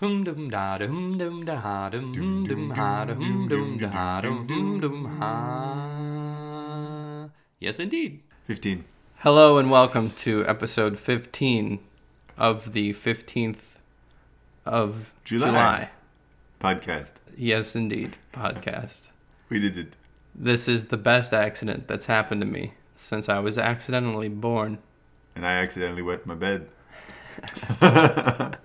Hum dum da dum dum da dum hum dum ha dum dum da dum hum dum ha. Yes, indeed. 15. Hello and welcome to episode 15 of the 15th of July. July. Podcast. Yes, indeed. Podcast. We did it. This is the best accident that's happened to me since I was accidentally born. And I accidentally wet my bed.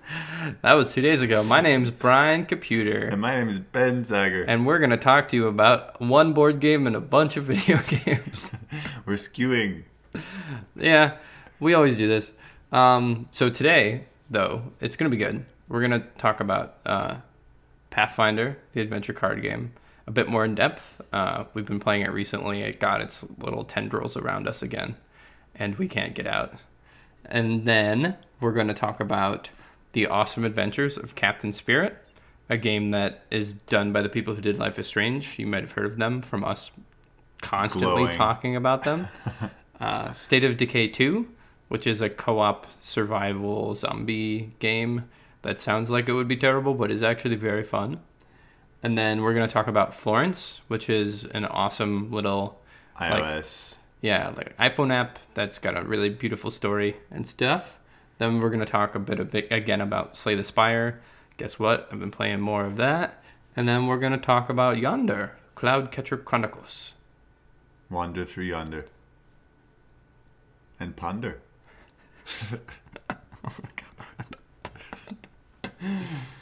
That was two days ago. My name's Brian Computer. And my name is Ben Sager. And we're going to talk to you about one board game and a bunch of video games. We're skewing. yeah, we always do this. Um, so today, though, it's going to be good. We're going to talk about uh, Pathfinder, the adventure card game, a bit more in depth. Uh, we've been playing it recently. It got its little tendrils around us again, and we can't get out. And then we're going to talk about the awesome adventures of Captain Spirit, a game that is done by the people who did Life is Strange. You might have heard of them from us constantly Glowing. talking about them. uh, State of Decay 2, which is a co op survival zombie game that sounds like it would be terrible, but is actually very fun. And then we're going to talk about Florence, which is an awesome little iOS. yeah, like iPhone app that's got a really beautiful story and stuff. Then we're gonna talk a bit, a bit again about Slay the Spire. Guess what? I've been playing more of that. And then we're gonna talk about Yonder, Cloudcatcher Chronicles. Wander through yonder. And ponder. Oh Pizza,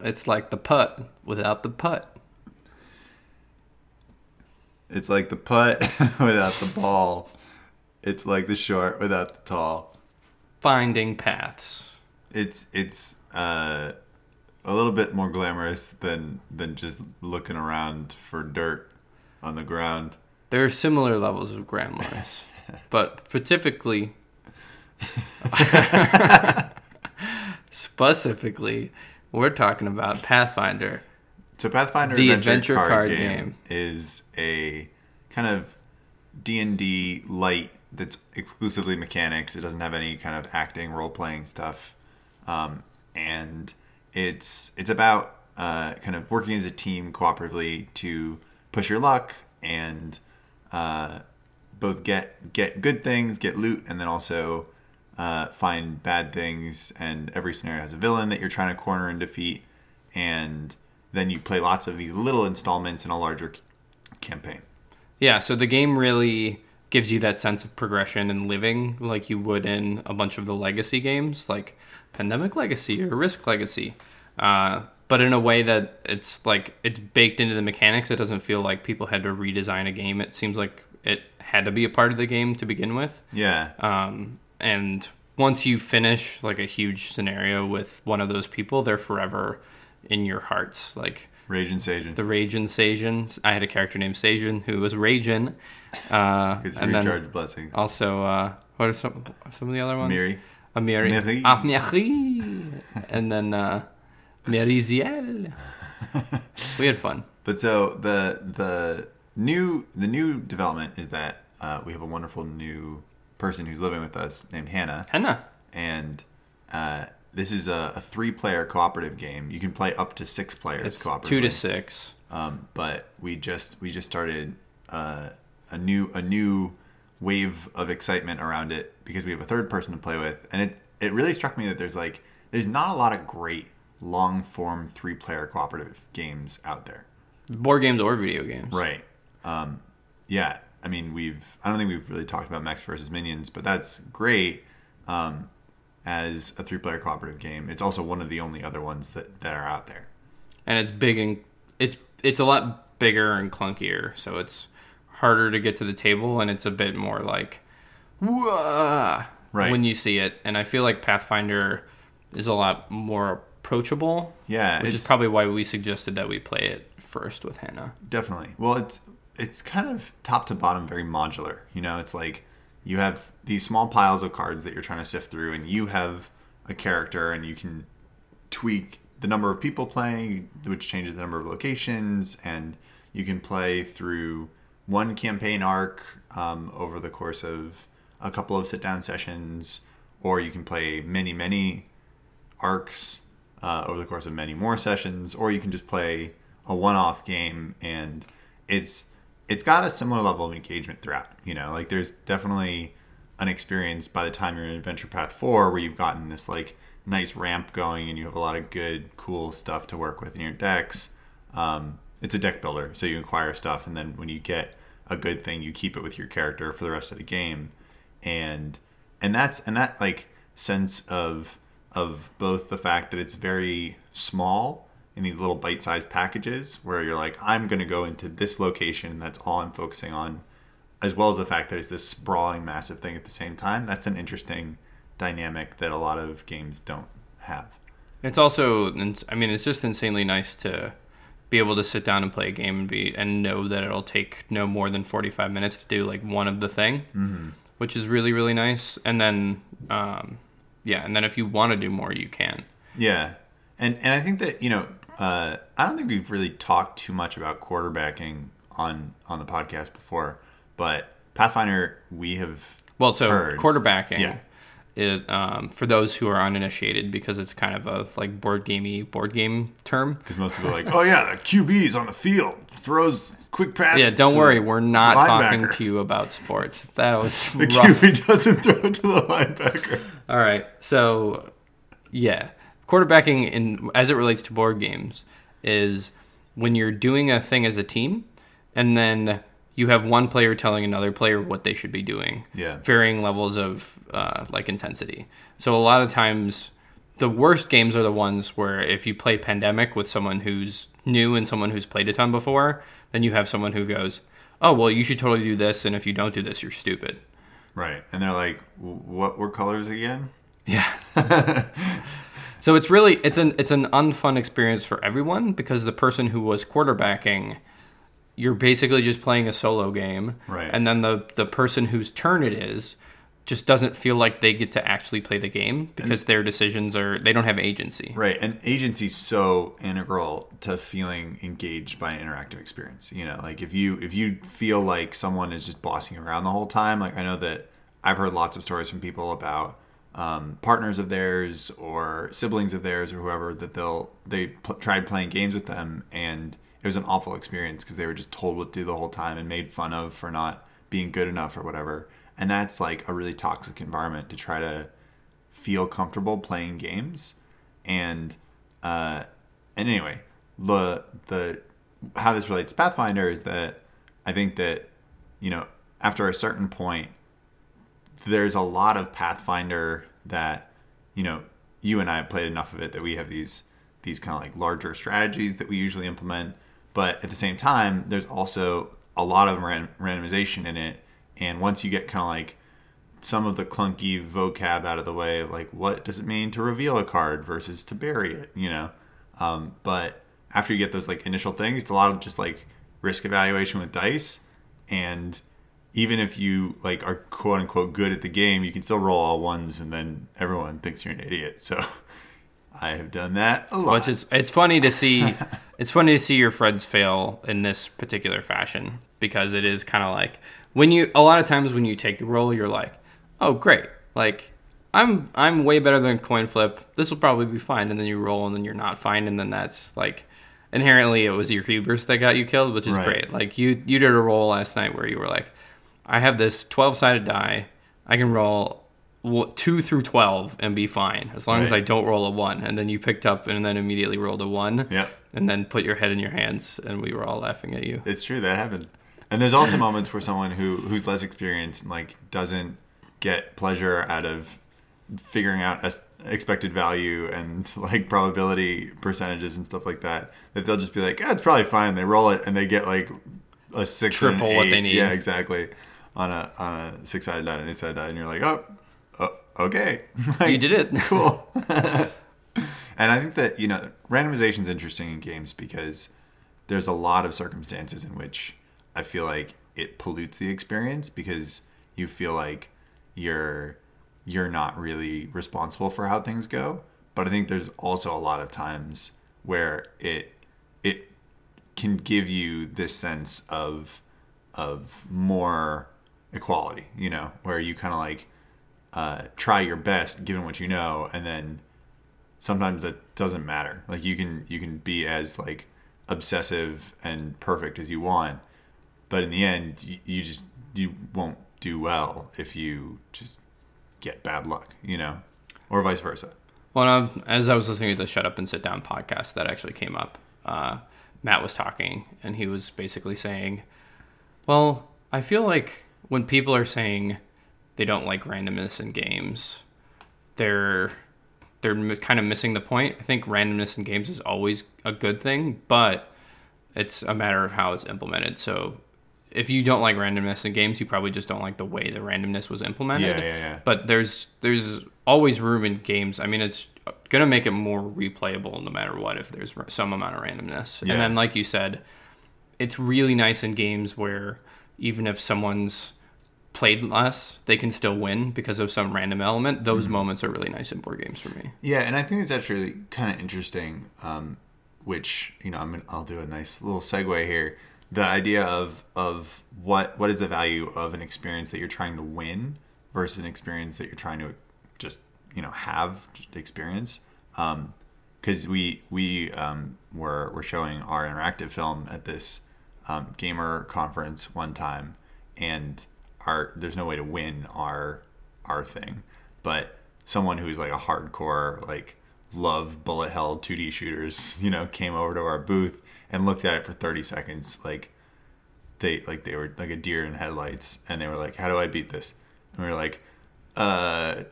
It's like the putt without the putt. It's like the putt without the ball. It's like the short without the tall. Finding paths. It's it's uh, a little bit more glamorous than than just looking around for dirt on the ground. There are similar levels of glamorous, but specifically, specifically, we're talking about Pathfinder. So Pathfinder The Adventure, adventure card, card game, game. is a kind of D and D light that's exclusively mechanics. It doesn't have any kind of acting, role playing stuff, um, and it's it's about uh, kind of working as a team cooperatively to push your luck and uh, both get get good things, get loot, and then also uh, find bad things. And every scenario has a villain that you're trying to corner and defeat, and then you play lots of these little installments in a larger c- campaign. Yeah, so the game really gives you that sense of progression and living like you would in a bunch of the legacy games, like Pandemic Legacy or Risk Legacy. Uh, but in a way that it's like it's baked into the mechanics. It doesn't feel like people had to redesign a game. It seems like it had to be a part of the game to begin with. Yeah, Um, and once you finish like a huge scenario with one of those people, they're forever in your hearts. Like Rage and Sajan. the Ragin Sajan. I had a character named Sajan who was Ragin. Uh, His and then recharge blessings. also, uh, what are some some of the other ones? Miri. Amiri. Miri. Ah, and then uh, Merisiel. we had fun. But so the the new the new development is that uh, we have a wonderful new person who's living with us named Hannah, Hannah. and uh, this is a, a three player cooperative game. You can play up to six players It's cooperatively. two to six. Um, but we just we just started uh, a new a new wave of excitement around it because we have a third person to play with, and it it really struck me that there's like there's not a lot of great long form three player cooperative games out there. Board games or video games. Right. Um, yeah. I mean, we've I don't think we've really talked about Mechs versus Minions, but that's great um, as a three player cooperative game. It's also one of the only other ones that that are out there. and it's big and it's it's a lot bigger and clunkier, so it's harder to get to the table, and it's a bit more like, Whoa! Right. when you see it. And I feel like Pathfinder is a lot more approachable. Yeah, which is probably why we suggested that we play it first with Hannah. definitely. Well, it's it's kind of top to bottom very modular. You know, it's like you have these small piles of cards that you're trying to sift through, and you have a character, and you can tweak the number of people playing, which changes the number of locations, and you can play through one campaign arc um, over the course of a couple of sit down sessions, or you can play many, many arcs uh, over the course of many more sessions, or you can just play a one-off game, and it's it's got a similar level of engagement throughout. You know, like there's definitely an experience by the time you're in Adventure Path Four where you've gotten this like nice ramp going, and you have a lot of good, cool stuff to work with in your decks. Um, it's a deck builder, so you acquire stuff, and then when you get a good thing, you keep it with your character for the rest of the game, and and that's and that like sense of of both the fact that it's very small in these little bite-sized packages where you're like i'm going to go into this location that's all i'm focusing on as well as the fact that it's this sprawling massive thing at the same time that's an interesting dynamic that a lot of games don't have It's also, I mean, it's just insanely nice to be able to sit down and play a game and be and know that it'll take no more than forty five minutes to do like one of the thing, mm-hmm. which is really really nice. And then, um, yeah, and then if you want to do more, you can. Yeah, and and I think that you know uh, I don't think we've really talked too much about quarterbacking on on the podcast before, but Pathfinder we have Well, so Heard. quarterbacking. Yeah. It, um, for those who are uninitiated, because it's kind of a like board gamey board game term. because most people are like, oh yeah, the QB's on the field throws quick passes. Yeah, don't worry, we're not talking to you about sports. That was The rough. QB doesn't throw to the linebacker. All right. So, yeah, quarterbacking in as it relates to board games is when you're doing a thing as a team, and then you have one player telling another player what they should be doing. Yeah. Varying levels of uh, like intensity. So a lot of times, the worst games are the ones where if you play Pandemic with someone who's new and someone who's played a ton before, then you have someone who goes, "Oh, well, you should totally do this, and if you don't do this, you're stupid." Right, and they're like, what were colors again? Yeah. so it's really it's an it's an unfun experience for everyone because the person who was quarterbacking you're basically just playing a solo game. Right. And then the the person whose turn it is just doesn't feel like they get to actually play the game because their decisions are they don't have agency. Right, and agency's so integral to feeling engaged by an interactive experience. You know, like if you if you feel like someone is just bossing around the whole time, like I know that I've heard lots of stories from people about um, partners of theirs or siblings of theirs or whoever that they'll they pl- tried playing games with them and it was an awful experience because they were just told what to do the whole time and made fun of for not being good enough or whatever. And that's like a really toxic environment to try to feel comfortable playing games and uh and anyway the the how this relates to pathfinder is that i think that you know after a certain point there's a lot of pathfinder that you know you and i have played enough of it that we have these these kind of like larger strategies that we usually implement. But at the same time there's also a lot of ran- randomization in it. And once you get kind of like some of the clunky vocab out of the way like what does it mean to reveal a card versus to bury it you know? Um, but after you get those like initial things it's a lot of just like risk evaluation with dice. And even if you like are quote unquote good at the game you can still roll all ones and then everyone thinks you're an idiot so i have done that a lot Which is it's funny to see it's funny to see your friends fail in this particular fashion because it is kind of like when you a lot of times when you take the roll you're like, "Oh, great. Like I'm I'm way better than coin flip. This will probably be fine." And then you roll and then you're not fine and then that's like inherently it was your hubris that got you killed, which is Right. great. Like you you did a roll last night where you were like, "I have this 12-sided die. I can roll 2 through 12 and be fine as long as I don't roll a 1." And then you picked up and then immediately rolled a 1 Yep. and then put your head in your hands and we were all laughing at you. It's true that happened. And there's also moments where someone who who's less experienced like doesn't get pleasure out of figuring out expected value and like probability percentages and stuff like that. That they'll just be like, "Yeah, it's probably fine." They roll it and they get like a six, and Triple what they need. Yeah, exactly. On a on a six sided die and eight sided die, and you're like, "Oh, oh okay." Like, You did it. Cool. and I think that you know randomization is interesting in games because there's a lot of circumstances in which I feel like it pollutes the experience because you feel like you're you're not really responsible for how things go. But I think there's also a lot of times where it it can give you this sense of of more equality, you know, where you kind of like uh, try your best given what you know, and then sometimes that doesn't matter. Like you can you can be as like obsessive and perfect as you want, but in the end, you, you just you won't do well if you just get bad luck, you know, or vice versa. Well, as I was listening to the Shut Up and Sit Down podcast, that actually came up. Uh, Matt was talking, and he was basically saying, "Well, I feel like when people are saying they don't like randomness in games, they're they're kind of missing the point. I think randomness in games is always a good thing, but it's a matter of how it's implemented. So if you don't like randomness in games, you probably just don't like the way the randomness was implemented. Yeah, yeah, yeah. But there's there's always room in games. I mean, it's gonna make it more replayable no matter what if there's some amount of randomness. Yeah. And then, like you said, it's really nice in games where even if someone's played less, they can still win because of some random element. Those moments are really nice in board games for me. Yeah, and I think it's actually kind of interesting. Um, which you know, I'm gonna, I'll do a nice little segue here. The idea of of what what is the value of an experience that you're trying to win versus an experience that you're trying to just you know have experience. Because we we um, were were showing our interactive film at this um, gamer conference one time, and our there's no way to win our our thing, but someone who's like a hardcore like love bullet hell 2D shooters, you know, came over to our booth and looked at it for 30 seconds like they like they were like a deer in headlights and they were like how do I beat this? And we were like uh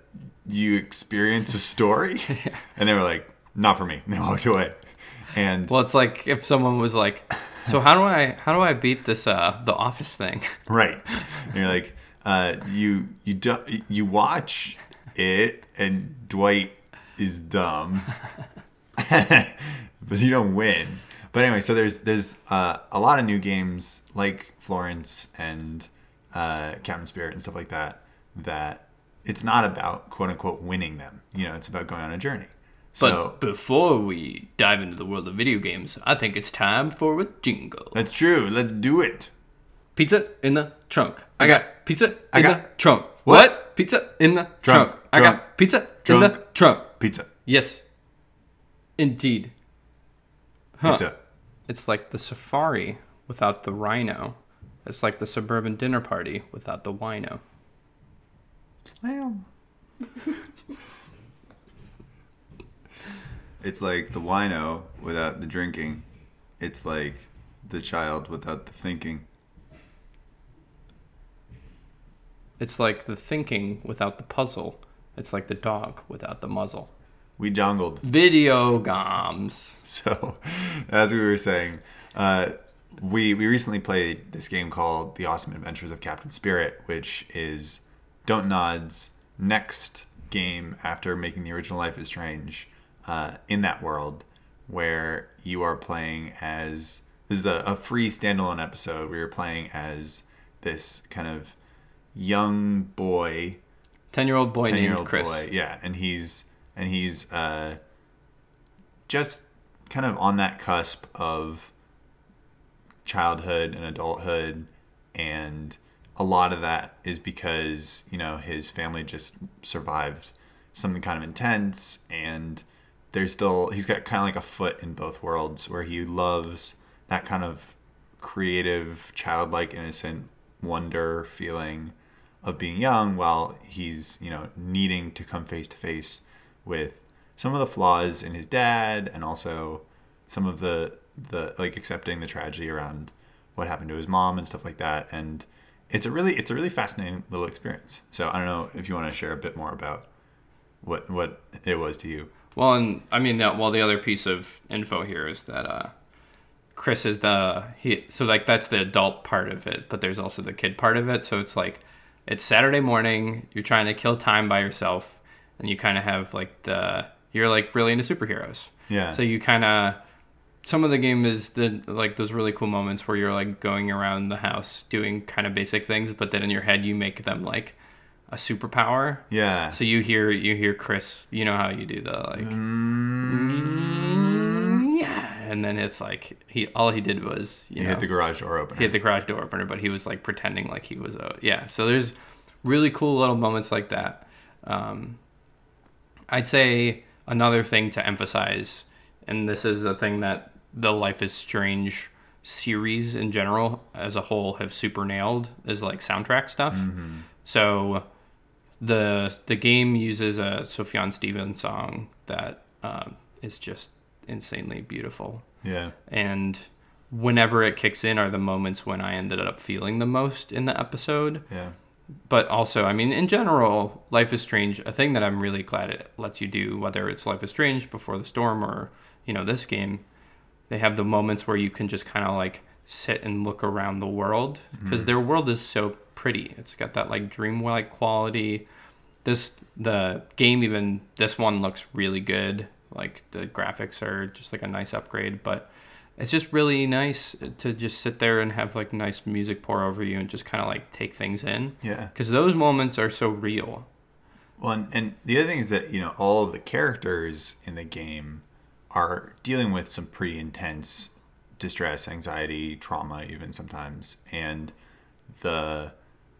you experience a story? And they were like not for me. And they walked away. And Well, it's like if someone was like, "So how do I how do I beat this uh the Office thing?" Right. And you're like, uh, you you do, you watch it, and Dwight is dumb, but you don't win. But anyway, so there's there's uh, a lot of new games like Florence and uh, Captain Spirit and stuff like that. That it's not about quote unquote winning them. You know, it's about going on a journey. But So before we dive into the world of video games, I think it's time for a jingle. that's true. Let's do it. Pizza in the trunk. I got pizza in I the got- trunk. What? What? Pizza in the Trunk, trunk. I got pizza in the trunk. trunk. Pizza. Yes. Indeed. Huh. Pizza. It's like the safari without the rhino. It's like the suburban dinner party without the wino. Slam. it's like the wino without the drinking. It's like the child without the thinking. It's like the thinking without the puzzle. It's like the dog without the muzzle. We jungled. Video games. So, as we were saying, uh, we we recently played this game called The Awesome Adventures of Captain Spirit, which is Don't Nod's next game after making the original Life is Strange uh, in that world, where you are playing as this is a, a free standalone episode where you're playing as this kind of young boy Ten year old boy ten year named old Chris. boy. Yeah, and he's and he's uh, just kind of on that cusp of childhood and adulthood, and a lot of that is because you know his family just survived something kind of intense, and there's still he's got kind of like a foot in both worlds where he loves that kind of creative, childlike, innocent wonder feeling of being young while he's you know needing to come face to face with some of the flaws in his dad and also some of the the like accepting the tragedy around what happened to his mom and stuff like that. And it's a really it's a really fascinating little experience. So i don't know if you want to share a bit more about what what it was to you Well, and I mean, that, well, the other piece of info here is that uh, Chris is the he. So like that's the adult part of it, but there's also the kid part of it. So it's like it's Saturday morning. You're trying to kill time by yourself, and you kind of have like the you're like really into superheroes. Yeah. So you kind of some of the game is the like those really cool moments where you're like going around the house doing kind of basic things, but then in your head you make them like a superpower. yeah. So you hear you hear Chris, you know how you do the like Mm, yeah, and then it's like he all he did was you you know hit the garage door opener. he had the garage door opener, but he was like pretending like he was a yeah. So there's really cool little moments like that. Um, I'd say another thing to emphasize, and this is a thing that the Life is Strange series in general as a whole have super nailed is like soundtrack stuff. So the the game uses a Sufjan Stevens song that um, is just insanely beautiful yeah. and whenever it kicks in are the moments when I ended up feeling the most in the episode. Yeah. But also, I mean, in general, Life is Strange, a thing that I'm really glad it lets you do, whether it's Life is Strange before the storm or, you know, this game, they have the moments where you can just kind of like sit and look around the world because their world is so pretty. It's got that like dreamlike quality. This, the game, even this one looks really good. Like the graphics are just like a nice upgrade, but it's just really nice to just sit there and have like nice music pour over you and just kind of like take things in Yeah. because those moments are so real. Well, and, and the other thing is that you know all of the characters in the game are dealing with some pretty intense distress, anxiety, trauma, even sometimes, and the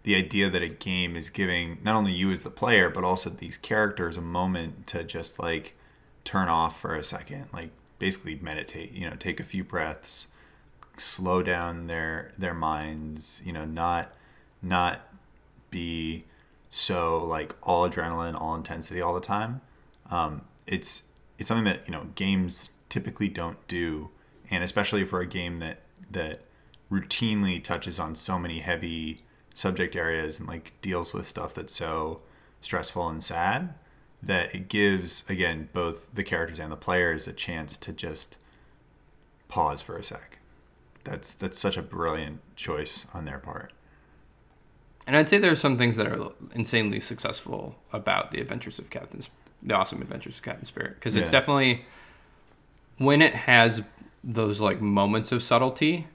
the idea that a game is giving not only you as the player but also these characters a moment to just like turn off for a second, like basically meditate. You know, take a few breaths, slow down their their minds. You know, not not be so like all adrenaline, all intensity all the time. Um, it's it's something that you know games typically don't do, and especially for a game that that routinely touches on so many heavy subject areas and like deals with stuff that's so stressful and sad that it gives again both the characters and the players a chance to just pause for a sec. That's that's such a brilliant choice on their part. And I'd say there's some things that are insanely successful about the Adventures of Captain, the Awesome Adventures of Captain Spirit, because it's Yeah. definitely when it has those like moments of subtlety,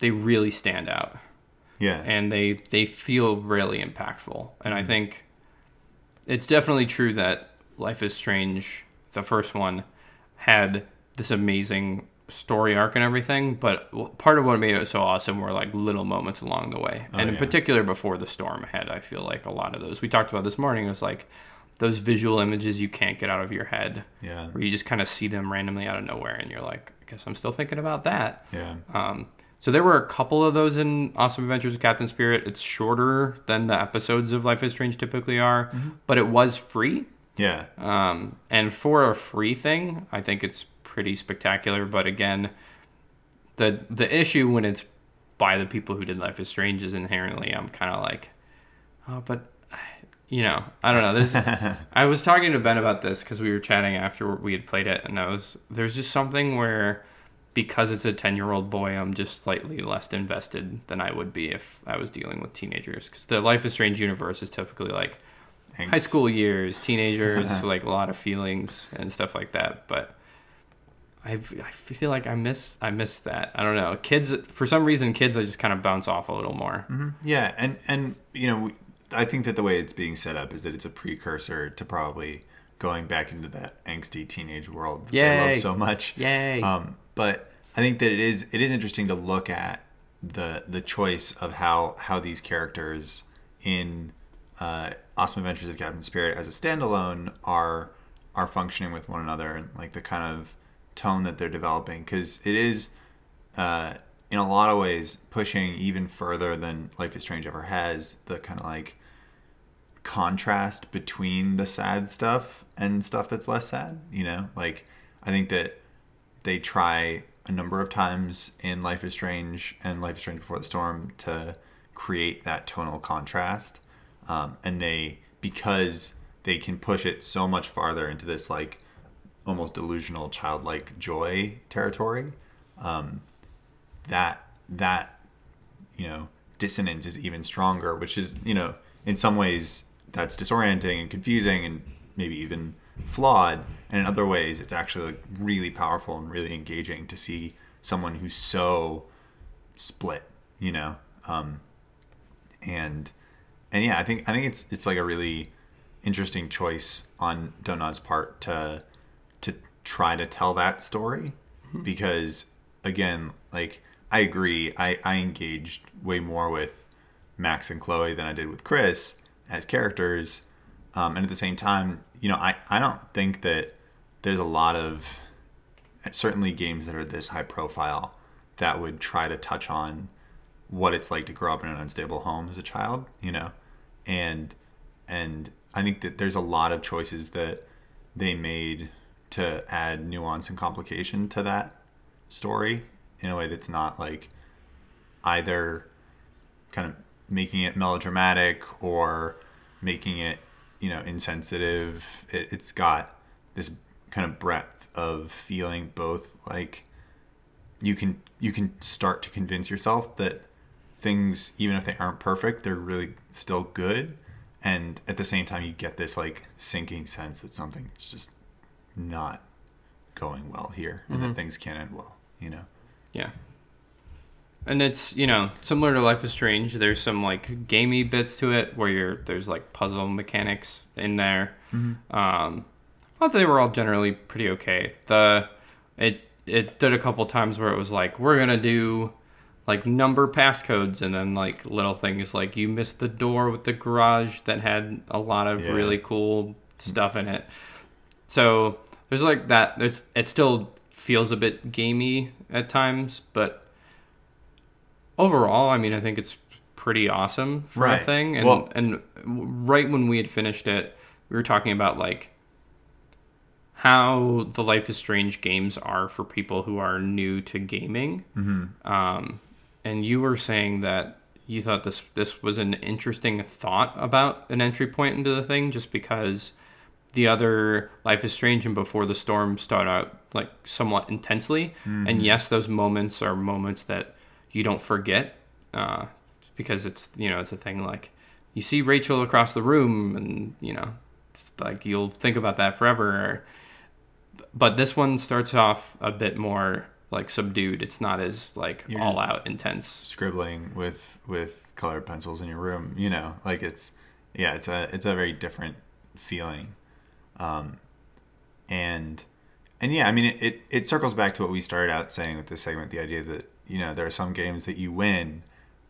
they really stand out Yeah. and they they feel really impactful. And I think it's definitely true that Life is Strange, the first one, had this amazing story arc and everything, but part of what made it so awesome were like little moments along the way. and in yeah. particular before the storm had, I feel like a lot of those. We talked about this morning, it was like those visual images you can't get out of your head. Yeah. Where you just kind of see them randomly out of nowhere and you're like, I guess I'm still thinking about that. Yeah. Um, so there were a couple of those in Awesome Adventures of Captain Spirit. It's shorter than the episodes of Life is Strange typically are, but it was free. Yeah. Um, and for a free thing, I think it's pretty spectacular. But again, the the issue when it's by the people who did Life is Strange is inherently I'm kind of like, oh, but you know, I don't know. This I was talking to Ben about this because we were chatting after we had played it, and I was there's just something where because it's a 10 year old boy, I'm just slightly less invested than I would be if I was dealing with teenagers. Because the Life is Strange universe is typically like Angst. high school years, teenagers, like a lot of feelings and stuff like that. But I, I feel like I miss I miss that. I don't know. Kids for some reason kids I just kind of bounce off a little more. Yeah, and and you know, I think that the way it's being set up is that it's a precursor to probably going back into that angsty teenage world that I Yay. love so much. Yay. Um, but I think that it is it is interesting to look at the the choice of how how these characters in uh, Awesome Adventures of Captain Spirit as a standalone are are functioning with one another and like the kind of tone that they're developing. Because it is uh, in a lot of ways pushing even further than Life is Strange ever has the kind of like contrast between the sad stuff and stuff that's less sad you know? Like i think that they try a number of times in life is strange and life is strange before the storm to create that tonal contrast. Um, and they because they can push it so much farther into this like almost delusional childlike joy territory um, that that you know dissonance is even stronger which is you know in some ways that's disorienting and confusing and maybe even flawed, and in other ways, it's actually like really powerful and really engaging to see someone who's so split, you know. Um, and and yeah, I think I think it's it's like a really interesting choice on Don't Nod's part to to try to tell that story because again, like I agree, I I engaged way more with Max and Chloe than I did with Chris as characters, um, and at the same time, you know, I I don't think that there's a lot of certainly games that are this high profile that would try to touch on what it's like to grow up in an unstable home as a child, you know, and and I think that there's a lot of choices that they made to add nuance and complication to that story in a way that's not like either kind of making it melodramatic or making it you know insensitive. It, it's got this kind of breadth of feeling both like you can you can start to convince yourself that things even if they aren't perfect they're really still good. And at the same time you get this like sinking sense that something's just not going well here and that mm-hmm. things can't end well you know? Yeah. And it's, you know, similar to Life is Strange. There's some like gamey bits to it where you're there's like puzzle mechanics in there. Um I thought they were all generally pretty okay. The it it did a couple times where it was like, we're gonna do like number passcodes and then like little things like you missed the door with the garage that had a lot of Yeah. really cool stuff in it. So there's like that. There's it still feels a bit gamey at times, but overall, I mean, I think it's pretty awesome for a thing. And Well- and right when we had finished it, we were talking about like how the Life is Strange games are for people who are new to gaming. Mm-hmm. Um, and you were saying that you thought this this was an interesting thought about an entry point into the thing, just because the other Life is Strange and Before the Storm start out like somewhat intensely. And yes, those moments are moments that you don't forget uh, because it's you know it's a thing like you see Rachel across the room and you know it's like you'll think about that forever. But this one starts off a bit more like subdued. It's not as like You're all out intense. scribbling with with colored pencils in your room you know like it's yeah it's a it's a very different feeling um and and yeah i mean it, it it circles back to what we started out saying with this segment the idea that you know there are some games that you win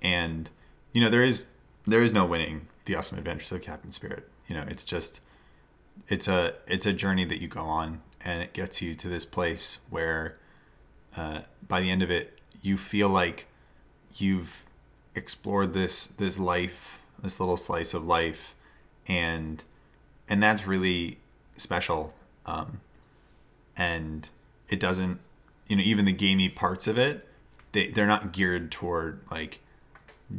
and you know there is there is no winning the awesome adventures of captain spirit. You know it's just it's a it's a journey that you go on and it gets you to this place where uh, by the end of it you feel like you've explored this this life this little slice of life and and that's really special um and it doesn't you know even the gamey parts of it they, they're not geared toward like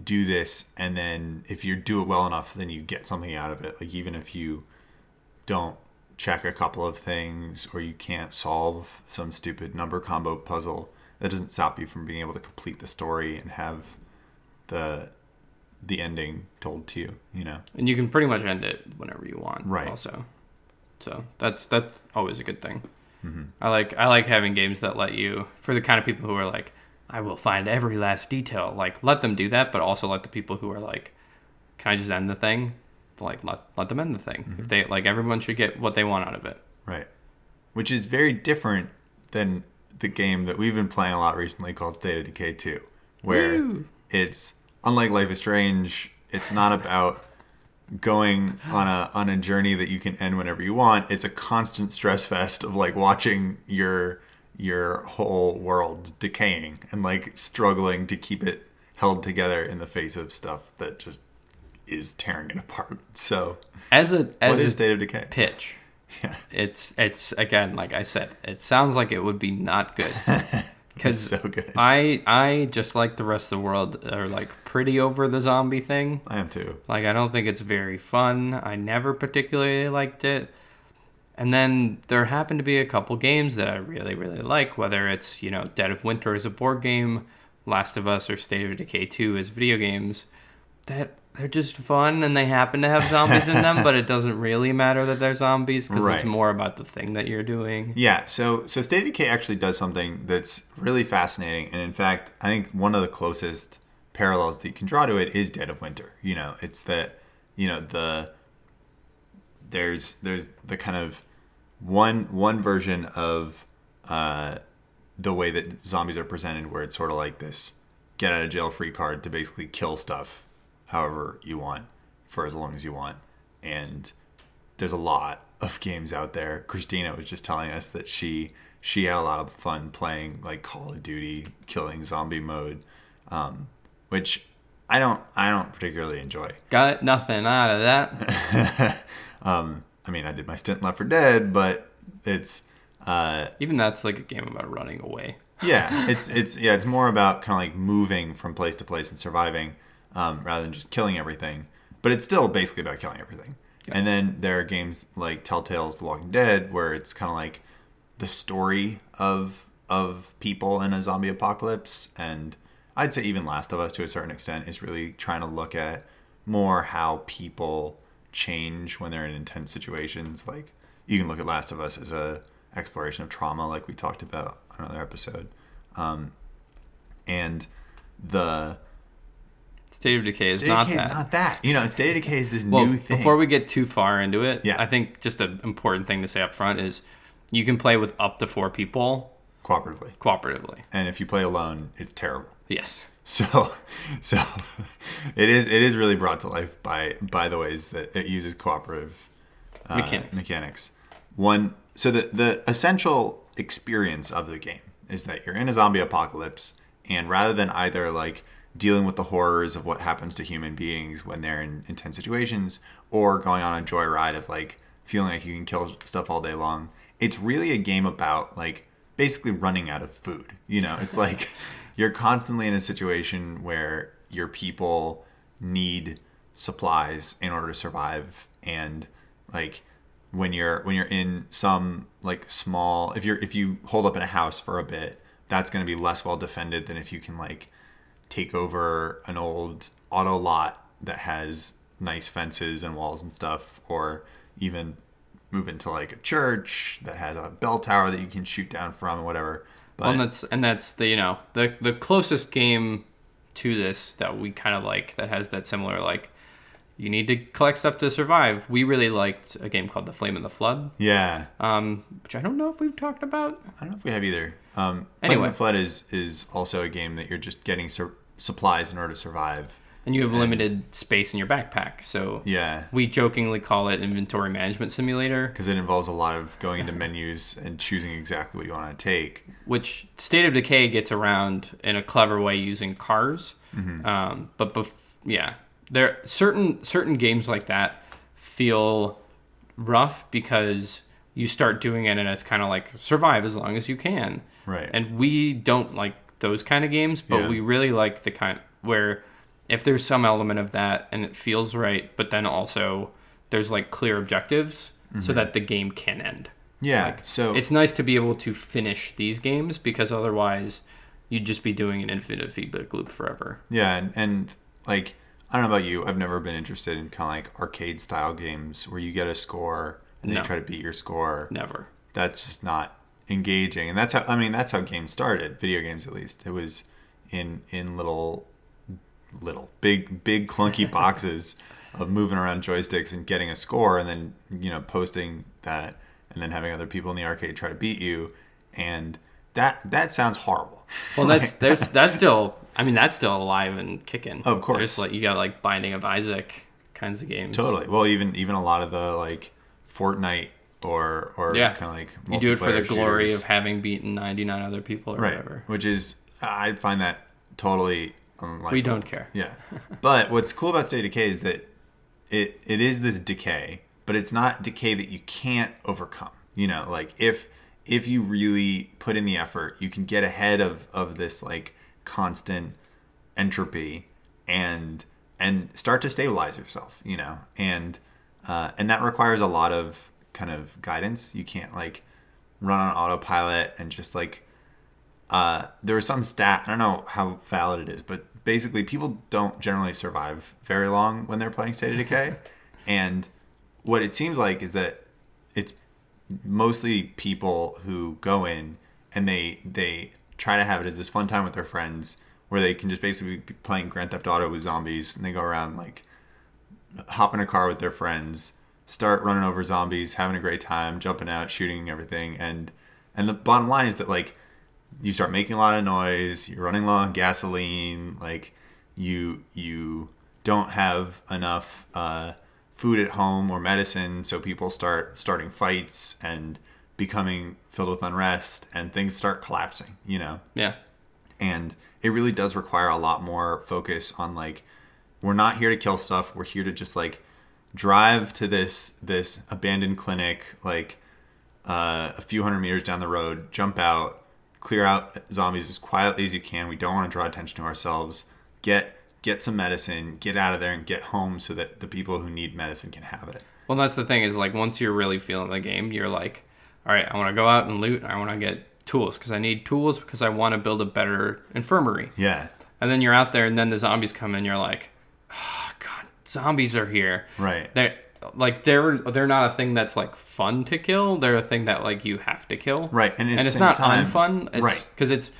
do this and then if you do it well enough then you get something out of it like even if you don't check a couple of things or you can't solve some stupid number combo puzzle that doesn't stop you from being able to complete the story and have the the ending told to you you know and you can pretty much end it whenever you want Right. also so that's that's always a good thing Mm-hmm. i like i like having games that let you for the kind of people who are like i will find every last detail. Like let them do that but also let the people who are like can i just end the thing? Like let, let them end the thing. Mm-hmm. if they like everyone should get what they want out of it. Right. Which is very different than the game that we've been playing a lot recently called state of decay 2 where Woo. it's unlike life is strange it's not about going on a on a journey that you can end whenever you want. It's a constant stress fest of like watching your your whole world decaying and like struggling to keep it held together in the face of stuff that just is tearing it apart so as a as a state of decay pitch Yeah. it's it's again like i said it sounds like it would be not good because so good I I just like the rest of the world are like pretty over the zombie thing. i am too Like I don't think it's very fun. I never particularly liked it. And then there happen to be a couple games that I really really like, whether it's, you know, Dead of Winter as a board game, Last of Us or State of Decay 2 as video games that they're just fun and they happen to have zombies in them, but it doesn't really matter that they're zombies because it's more about the thing that you're doing. Yeah, so so State of Decay actually does something that's really fascinating, and in fact, I think one of the closest parallels that you can draw to it is Dead of Winter. You know, it's that you know the there's there's the kind of one one version of uh, the way that zombies are presented, where it's sort of like this get out of jail free card to basically kill stuff however you want for as long as you want, and there's a lot of games out there. Christina was just telling us that she she had a lot of fun playing like Call of Duty killing zombie mode, um, which I don't I don't particularly enjoy. Got nothing out of that. I mean, I did my stint in Left 4 Dead, but it's uh, Even that's like a game about running away. yeah, it's it's yeah, it's more about kind of like moving from place to place and surviving um, rather than just killing everything. But it's still basically about killing everything. And then there are games like Telltale's The Walking Dead where it's kind of like the story of of people in a zombie apocalypse and I'd say even Last of Us to a certain extent is really trying to look at more how people change when they're in intense situations like you can look at Last of Us as a exploration of trauma like we talked about on another episode um, and the State of Decay is State not Decay that. is not that you know State of Decay is this well, new thing before we get too far into it, Yeah. I think just an important thing to say up front is you can play with up to four people cooperatively cooperatively. and if you play alone it's terrible Yes. So, so it is it is really brought to life by by the ways that it uses cooperative uh, Mechanics. Mechanics. One, so the the essential experience of the game is that you're in a zombie apocalypse, and rather than either like dealing with the horrors of what happens to human beings when they're in intense situations, or going on a joyride of like feeling like you can kill stuff all day long, it's really a game about like basically running out of food. You know, it's like you're constantly in a situation where your people need supplies in order to survive. And like when you're when you're in some like small if you're if you hold up in a house for a bit that's going to be less well defended than if you can like take over an old auto lot that has nice fences and walls and stuff or even move into like a church that has a bell tower that you can shoot down from or whatever but Well, and that's and that's the you know the the closest game to this that we kind of like that has that similar like you need to collect stuff to survive. We really liked a game called The Flame and the Flood, yeah um, which I don't know if we've talked about. I don't know if we have either. Um, Anyway. anyway, Flood is is also a game that you're just getting sur- supplies in order to survive. And you have limited space in your backpack, so Yeah, we jokingly call it inventory management simulator, because it involves a lot of going into menus and choosing exactly what you want to take. which State of Decay gets around in a clever way using cars. Um, but bef- yeah, there certain certain games like that feel rough because you start doing it and it's kind of like survive as long as you can. Right. And we don't like those kind of games, but Yeah. we really like the kind where if there's some element of that and it feels right, but then also there's like clear objectives so mm-hmm. that the game can end. yeah. so It's nice to be able to finish these games because otherwise you'd just be doing an infinite feedback loop forever. yeah, and, and like I don't know about you, I've never been interested in kind of like arcade style games where you get a score and then No. you try to beat your score. Never. That's just not engaging, and that's how I mean that's how games started. Video games, at least, it was in in little little big big clunky boxes of moving around joysticks and getting a score and then you know posting that and then having other people in the arcade try to beat you and that that sounds horrible Well, that's there's that's still I mean that's still alive and kicking. Of course. There's like you got like Binding of Isaac kinds of games. totally well even even a lot of the like fortnite or or Yeah. kind of like You do it for the glory shooters. of having beaten 99 other people or right whatever. which is i find that totally unlikely. We don't care. Yeah. But what's cool about State of Decay is that it it is this decay, but it's not decay that you can't overcome. You know, like if if you really put in the effort, you can get ahead of of this like constant entropy and and start to stabilize yourself, you know. And uh, and that requires a lot of kind of guidance. You can't like run on autopilot and just like uh, there was some stat I don't know how valid it is, but basically people don't generally survive very long when they're playing State of Decay, and what it seems like is that it's mostly people who go in and they they try to have it as this fun time with their friends where they can just basically be playing Grand Theft Auto with zombies and they go around like hop in a car with their friends, start running over zombies, having a great time, jumping out, shooting everything, and and the bottom line is that like you start making a lot of noise, you're running low on gasoline, like you you don't have enough uh, food at home or medicine, so people start starting fights and becoming filled with unrest, and things start collapsing. You know, Yeah. and it really does require a lot more focus on like we're not here to kill stuff we're here to just like drive to this this abandoned clinic like uh, a few hundred meters down the road jump out clear out zombies as quietly as you can we don't want to draw attention to ourselves get get some medicine get out of there and get home so that the people who need medicine can have it Well, that's the thing is like once you're really feeling the game, you're like, all right, I want to go out and loot. I want to get tools because I need tools because I want to build a better infirmary. yeah And then you're out there, and then the zombies come in. You're like, oh, God, zombies are here. right They're like they're they're not a thing that's like fun to kill. They're a thing that like you have to kill. Right, and and it's not time- unfun. It's, right. Because it's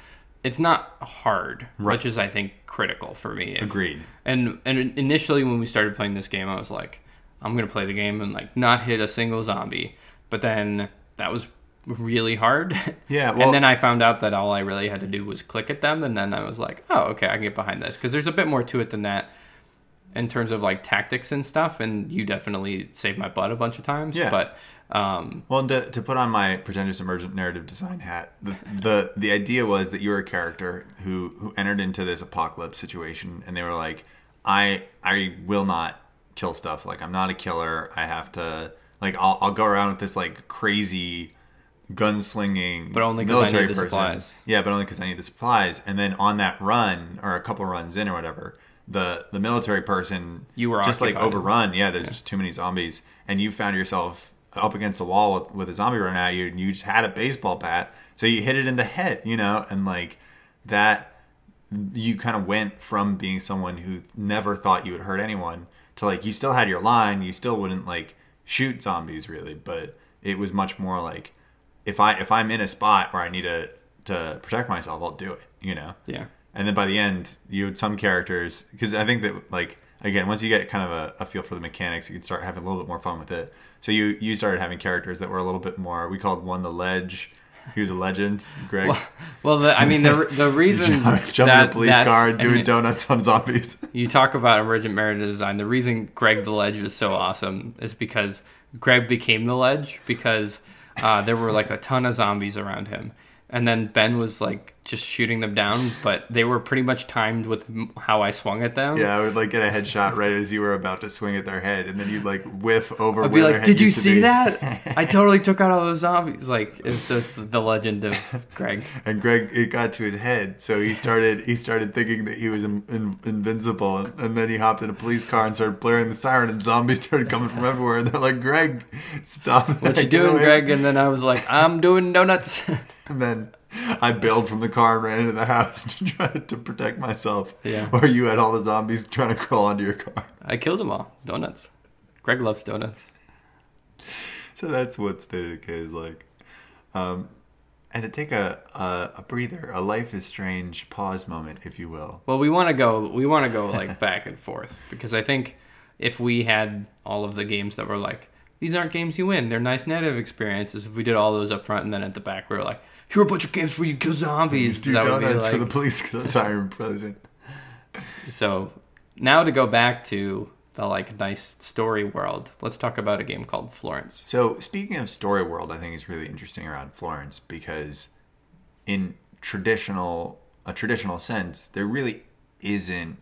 it's not hard, Right. which is I think critical for me. If- Agreed. And and initially when we started playing this game, I was like, I'm gonna play the game and like not hit a single zombie. But then that was really hard. Yeah, well- and then I found out that all I really had to do was click at them, and then I was like, oh, okay, I can get behind this because there's a bit more to it than that in terms of like tactics and stuff. And you definitely saved my butt a bunch of times. Yeah. But um, Well, to, to put on my pretentious emergent narrative design hat, the, the the idea was that you were a character who who entered into this apocalypse situation, and they were like, I I will not kill stuff. Like I'm not a killer. I have to like I'll I'll go around with this like crazy gunslinging, But only 'cause I military need the supplies. Yeah, but only because I need the supplies. And then on that run or a couple runs in or whatever, the the military person You were just like overrun. Yeah, there's just too many zombies, and you found yourself up against the wall with, with a zombie running at you, and you just had a baseball bat, so you hit it in the head, you know, and like that, you kind of went from being someone who never thought you would hurt anyone to like you still had your line, you still wouldn't like shoot zombies really, but it was much more like if I if I'm in a spot where I need to to protect myself, I'll do it, you know. yeah. And then by the end, you had some characters because I think that like again, once you get kind of a, a feel for the mechanics, you can start having a little bit more fun with it. So you you started having characters that were a little bit more. We called one the Ledge. He was a legend, Greg. Well, the, I mean, the the reason Jumping that a police car doing and donuts on zombies. you talk about emergent meta design. The reason Greg the Ledge is so awesome is because Greg became the Ledge because uh, there were like a ton of zombies around him, and then Ben was like just shooting them down, but they were pretty much timed with how I swung at them. yeah, I would like get a headshot right as you were about to swing at their head, and then you'd like whiff over. I'd be like, "Did you see that? I totally took out all those zombies." Like, and so it's the, the legend of Greg. and Greg it got to his head, so he started he started thinking that he was in, in, invincible, and, and then he hopped in a police car and started blaring the siren, and zombies started coming from everywhere, and they're like, "Greg, stop! What you doing, away." Greg? And then I was like, "I'm doing donuts." And then I bailed from the car and ran into the house to try to protect myself. Yeah. Or you had all the zombies trying to crawl onto your car. I killed them all. Donuts. Greg loves donuts. So that's what State of Decay is like. Um, and to take a, a a breather, a life is strange pause moment, if you will. Well, we want to go. We want to go like back and forth because I think if we had all of the games that were like these aren't games you win, they're nice narrative experiences. If we did all those up front and then at the back we were like, here are a bunch of games where you kill zombies. Do that would be donuts for the police siren buzzing. so. Now to go back to the like nice story world, let's talk about a game called Florence. So speaking of story world, I think is really interesting around Florence because in traditional a traditional sense, there really isn't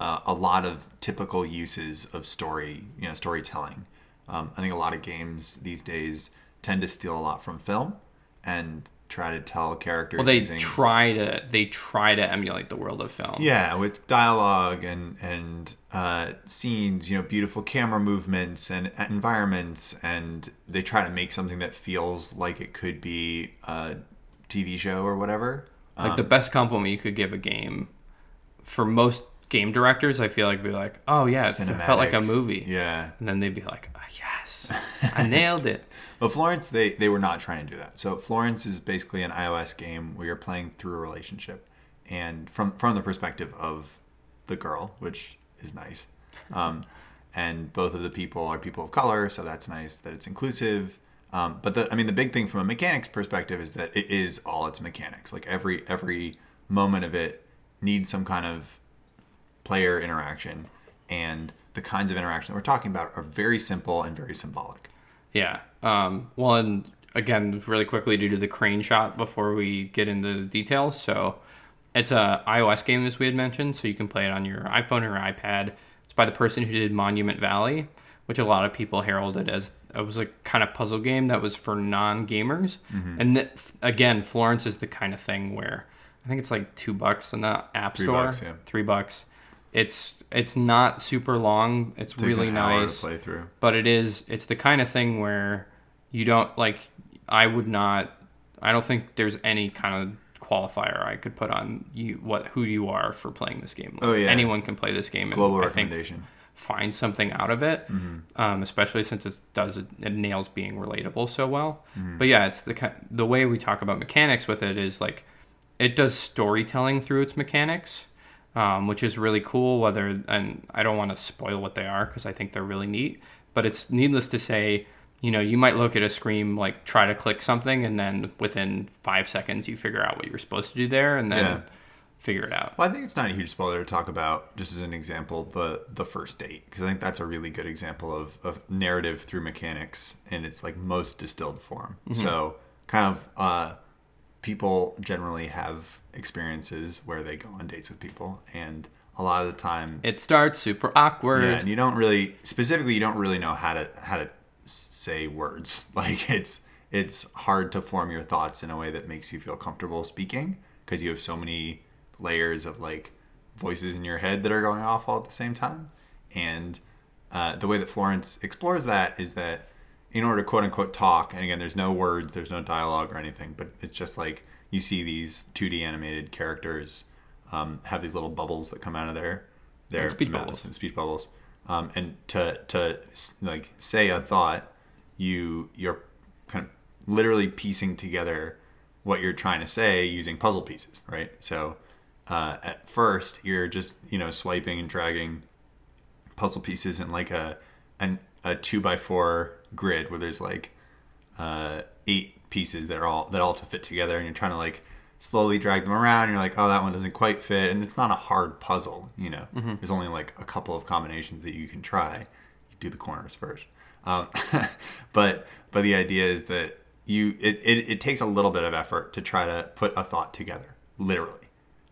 uh, a lot of typical uses of story, you know, storytelling. Um, I think a lot of games these days tend to steal a lot from film and try to tell characters. Well, they using, try to they try to emulate the world of film. yeah, with dialogue and and uh, scenes, you know, beautiful camera movements and environments, and they try to make something that feels like it could be a TV show or whatever. Like the best compliment you could give a game for most game directors, I feel like be like, oh yeah, it felt like a movie. Yeah. And then they'd be like, oh, yes, I nailed it. But Florence, they, they were not trying to do that. So Florence is basically an iOS game where you're playing through a relationship, and from from the perspective of the girl, which is nice. Um, and both of the people are people of color, so that's nice that it's inclusive. Um, but the I mean, the big thing from a mechanics perspective is that it is all its mechanics. Like every every moment of it needs some kind of player interaction, and the kinds of interaction that we're talking about are very simple and very symbolic. Yeah. Um, well, and again, really quickly due to the crane shot before we get into the details. So it's a iOS game, as we had mentioned, so you can play it on your iPhone or iPad. It's by the person who did Monument Valley, which a lot of people heralded as it was a kind of puzzle game that was for non-gamers. And that, again, Florence is the kind of thing where I think it's like two bucks in the App Three Store. bucks, yeah. Three bucks. It's it's not super long. It's Takes really an hour to nice play through. but it is it's the kind of thing where you don't like i would not i don't think there's any kind of qualifier i could put on you what who you are for playing this game Oh, yeah. anyone can play this game and Global i think. Mm-hmm. find something out of it um, especially since it does it, it nails being relatable so well Mm-hmm. but yeah it's the the way we talk about mechanics with it is like it does storytelling through its mechanics um, which is really cool. Whether and I don't want to spoil what they are because I think they're really neat. But it's needless to say, you know, you might look at a screen like try to click something, and then within five seconds you figure out what you're supposed to do there, and then Yeah. figure it out. Well, I think it's not a huge spoiler to talk about, just as an example, the the first date, because I think that's a really good example of, of narrative through mechanics in its like most distilled form. So, kind of, uh, people generally have experiences where they go on dates with people, and a lot of the time, It starts super awkward. yeah, and you don't really specifically you don't really know how to how to say words. Like it's it's hard to form your thoughts in a way that makes you feel comfortable speaking because you have so many layers of like voices in your head that are going off all at the same time. And uh, the way that Florence explores that is that in order to quote unquote talk, and again, there's no words, there's no dialogue or anything, but it's just like you see these 2D animated characters um, have these little bubbles that come out of their their Like speech bubbles. and speech bubbles. Um, and to to like say a thought, you you're kind of literally piecing together what you're trying to say using puzzle pieces, right? So uh, at first you're just you know swiping and dragging puzzle pieces in like a an, a two by four grid where there's like uh, eight pieces that are all that all to fit together, and you're trying to like slowly drag them around. And you're like, oh, that one doesn't quite fit, and it's not a hard puzzle. You know, there's only like a couple of combinations that you can try. You do the corners first, um, but but the idea is that you it, it it takes a little bit of effort to try to put a thought together, literally,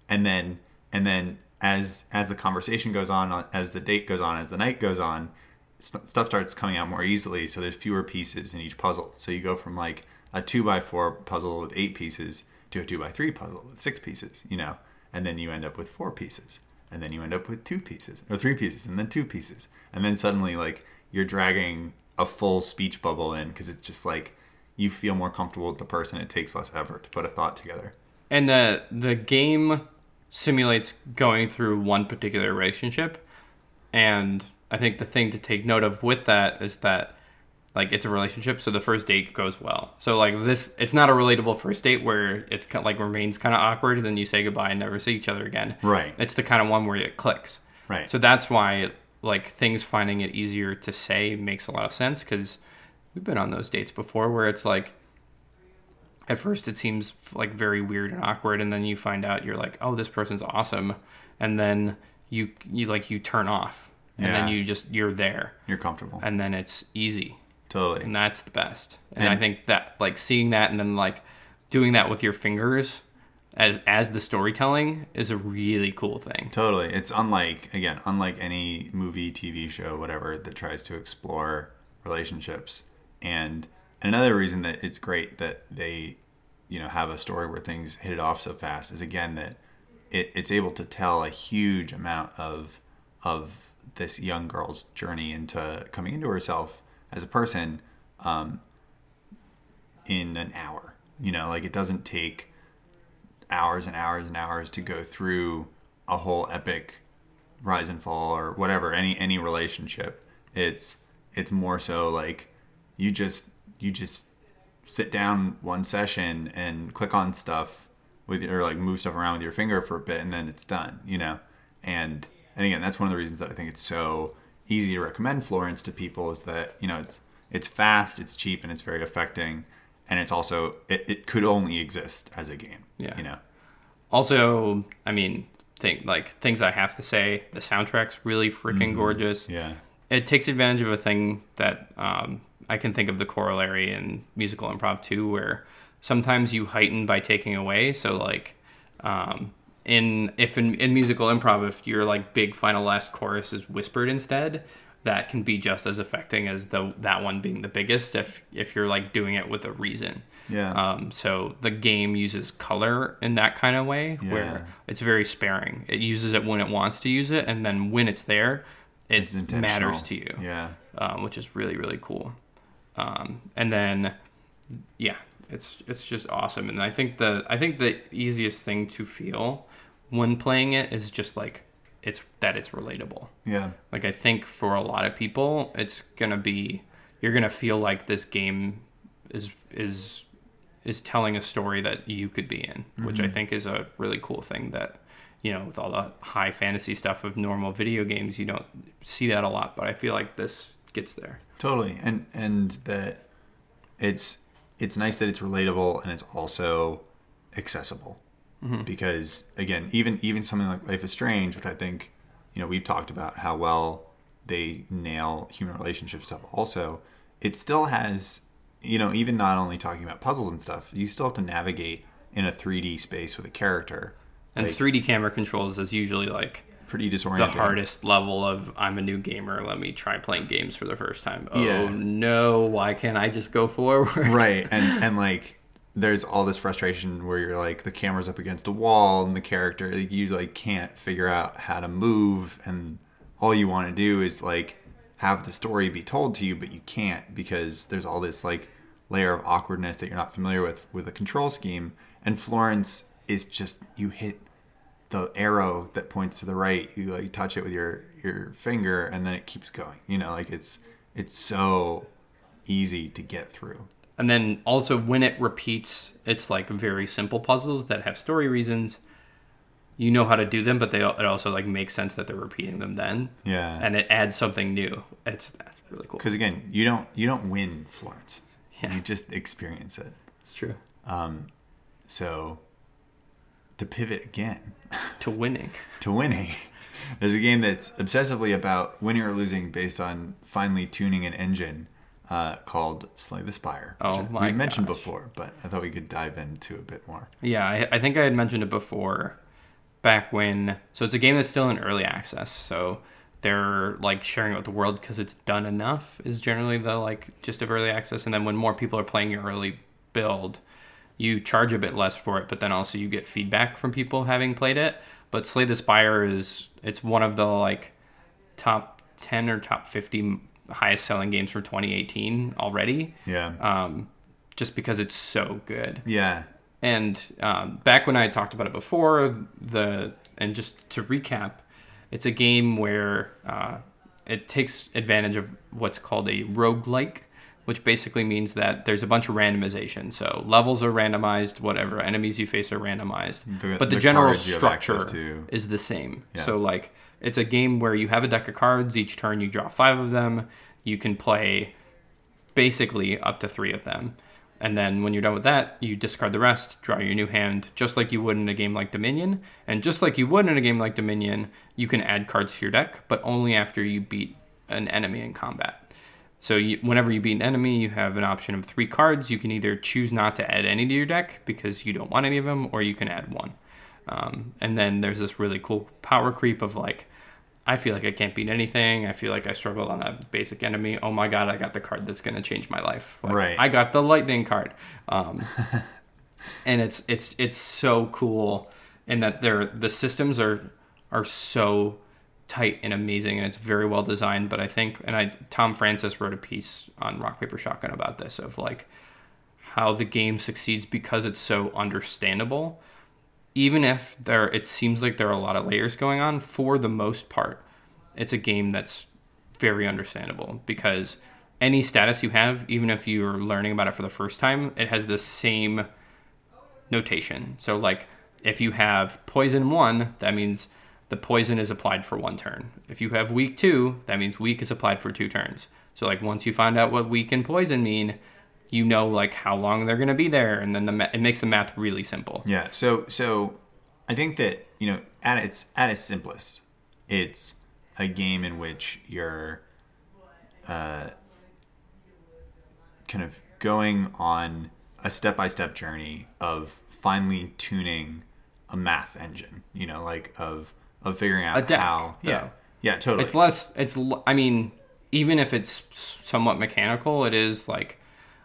and then and then as as the conversation goes on, as the date goes on, as the night goes on, st- stuff starts coming out more easily. So there's fewer pieces in each puzzle. So you go from like a two by four puzzle with eight pieces to a two by three puzzle with six pieces, you know, and then you end up with four pieces, and then you end up with two pieces or three pieces, and then two pieces, and then suddenly like you're dragging a full speech bubble in because it's just like you feel more comfortable with the person. It takes less effort to put a thought together. and the the game simulates going through one particular relationship and i think the thing to take note of with that is that like it's a relationship so the first date goes well. So like this it's not a relatable first date where it's kind like remains kind of awkward and then you say goodbye and never see each other again. Right. it's the kind of one where it clicks. Right. so that's why like things finding it easier to say makes a lot of sense because we've been on those dates before where it's like at first it seems like very weird and awkward and then you find out you're like oh this person's awesome. And then you you like you turn off and then you just you're there You're comfortable. and then it's easy Totally. and that's the best and, i think that like seeing that and then like doing that with your fingers as as the storytelling is a really cool thing Totally. It's unlike again, unlike any movie, TV show, whatever that tries to explore relationships. And another reason that it's great that they, you know, have a story where things hit it off so fast is again that it, it's able to tell a huge amount of of this young girl's journey into coming into herself as a person um, in an hour. You know, like it doesn't take hours and hours and hours to go through a whole epic rise and fall or whatever any any relationship. It's it's more so like you just you just sit down one session and click on stuff with or like move stuff around with your finger for a bit and then it's done, you know. And and again, that's one of the reasons that I think it's so easy to recommend Florence to people is that you know it's it's fast, it's cheap, and it's very affecting, and it's also it, it could only exist as a game. Yeah. you know. Also, I mean, think like things I have to say. The soundtrack's really freaking gorgeous. Yeah, It takes advantage of a thing that um, I can think of the corollary in musical improv too, where sometimes you heighten by taking away. So like, um, in if in, in musical improv, if your like big final last chorus is whispered instead, that can be just as affecting as the that one being the biggest. If if you're like doing it with a reason. yeah, Um, so the game uses color in that kind of way, Yeah. where it's very sparing. It uses it when it wants to use it, and then when it's there, it it's matters to you, Yeah, um, which is really really cool. Um, and then, yeah, it's it's just awesome. And I think the I think the easiest thing to feel when playing it is just like it's that it's relatable. yeah, Like I think for a lot of people, it's gonna be you're gonna feel like this game is is is telling a story that you could be in, which I mm-hmm. think is a really cool thing that you know with all the high fantasy stuff of normal video games, you don't see that a lot, but I feel like this gets there. totally. And and that it's it's nice that it's relatable and it's also accessible Mm-hmm. because again, even even something like Life is Strange, which I think you know we've talked about how well they nail human relationship stuff. Also, it still has you know even not only talking about puzzles and stuff, you still have to navigate in a 3D space with a character. And Like, 3D camera controls is usually like pretty disorienting. the hardest level of I'm a new gamer, let me try playing games for the first time. Oh Yeah. no, why can't I just go forward? right and and like there's all this frustration where you're like the camera's up against a wall and the character you like can't figure out how to move and all you want to do is like have the story be told to you but you can't because there's all this like layer of awkwardness that you're not familiar with with a control scheme. And Florence is just you hit the arrow that points to the right you like touch it with your your finger and then it keeps going you know like it's it's so easy to get through And then also when it repeats, it's like very simple puzzles that have story reasons. You know how to do them, but they it also like makes sense that they're repeating them then, yeah and it adds something new. It's that's really cool. because again you don't you don't win florence Yeah. you just experience it It's true. Um, so to pivot again To winning. to winning there's a game that's obsessively about winning or losing based on finely tuning an engine uh, called slay the spire which Oh my we've mentioned gosh. before but i thought we could dive into a bit more Yeah, I, I think I had mentioned it before, back when. So it's a game that's still in early access. So they're like sharing it with the world because it's done enough. Is generally the like just of early access, and then when more people are playing your early build, you charge a bit less for it, but then also you get feedback from people having played it. But Slay the Spire is it's one of the like top ten or top fifty highest selling games for 2018 already. yeah Um, just because it's so good. yeah And um, back when I talked about it before, the and just to recap, it's a game where uh, it takes advantage of what's called a roguelike, which basically means that there's a bunch of randomization. So levels are randomized, whatever enemies you face are randomized, The- but the, the general cards you have access structure is the same. Yeah. So like it's a game where you have a deck of cards. Each turn you draw five of them. You can play basically up to three of them. And then when you're done with that, you discard the rest, draw your new hand, just like you would in a game like Dominion. And just like you would in a game like Dominion, you can add cards to your deck, but only after you beat an enemy in combat. So you, whenever you beat an enemy, you have an option of three cards. You can either choose not to add any to your deck because you don't want any of them, or you can add one. Um, and then there's this really cool power creep of like, I feel like I can't beat anything. I feel like I struggled on that basic enemy. Oh my god, I got the card that's gonna change my life. Like, Right. I got the lightning card. Um, and it's it's it's so cool in that they're the systems are are so tight and amazing and it's very well designed. But I think and I Tom Francis wrote a piece on Rock Paper Shotgun about this of like how the game succeeds because it's so understandable even if there it seems like there are a lot of layers going on, for the most part, it's a game that's very understandable because any status you have, even if you're learning about it for the first time, it has the same notation. So like if you have poison one, that means the poison is applied for one turn. If you have weak two, that means weak is applied for two turns. So like once you find out what weak and poison mean, you know like how long they're going to be there and then the ma- it makes the math really simple. Yeah. So so I think that, you know, at its at its simplest, it's a game in which you're uh kind of going on a step-by-step journey of finely tuning a math engine, you know, like of of figuring out deck, how yeah. though. Yeah, totally. It's less it's i mean even if it's somewhat mechanical, it is like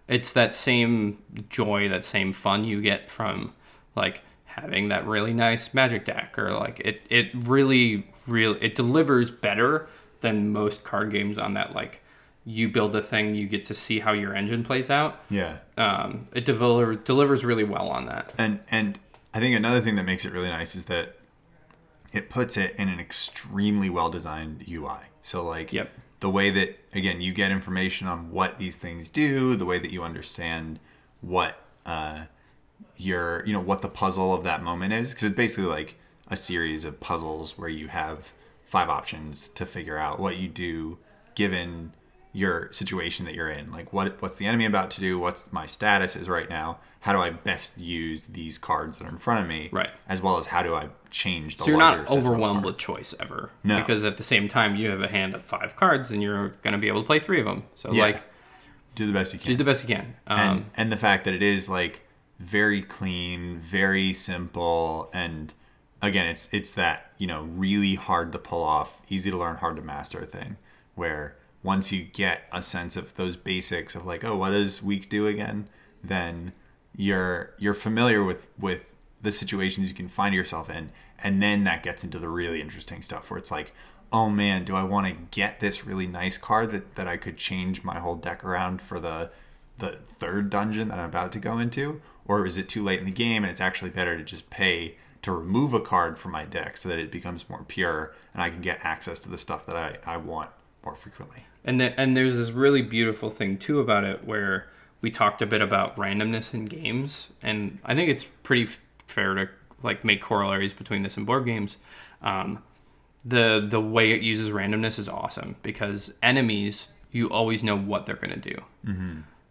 it's that same joy, that same fun you get from like having that really nice magic deck or like it it really really it delivers better than most card games on that like you build a thing you get to see how your engine plays out yeah. um, it deliver, delivers really well on that And and I think another thing that makes it really nice is that it puts it in an extremely well designed UI. So like Yep. The way that again you get information on what these things do, the way that you understand what uh, your you know what the puzzle of that moment is, because it's basically like a series of puzzles where you have five options to figure out what you do given your situation that you're in. Like what what's the enemy about to do? What's my status is right now? How do I best use these cards that are in front of me? Right. As well as how do I change the so you're not overwhelmed with choice ever No. because at the same time you have a hand of five cards and you're going to be able to play three of them so Yeah. like do the best you can. do the best you can um, and and the fact that it is like very clean, very simple, and again, it's it's that you know really hard to pull off, easy to learn, hard to master thing. Where once you get a sense of those basics of like, oh, what does weak do again, then you're you're familiar with with the situations you can find yourself in, and then that gets into the really interesting stuff where it's like. Oh man, do I want to get this really nice card that, that I could change my whole deck around for the the third dungeon that I'm about to go into, or is it too late in the game and it's actually better to just pay to remove a card from my deck so that it becomes more pure and I can get access to the stuff that I, I want more frequently? And then and there's this really beautiful thing too about it where we talked a bit about randomness in games, and I think it's pretty f- fair to like make corollaries between this and board games. Um, the the way it uses randomness is awesome because enemies you always know what they're going to do.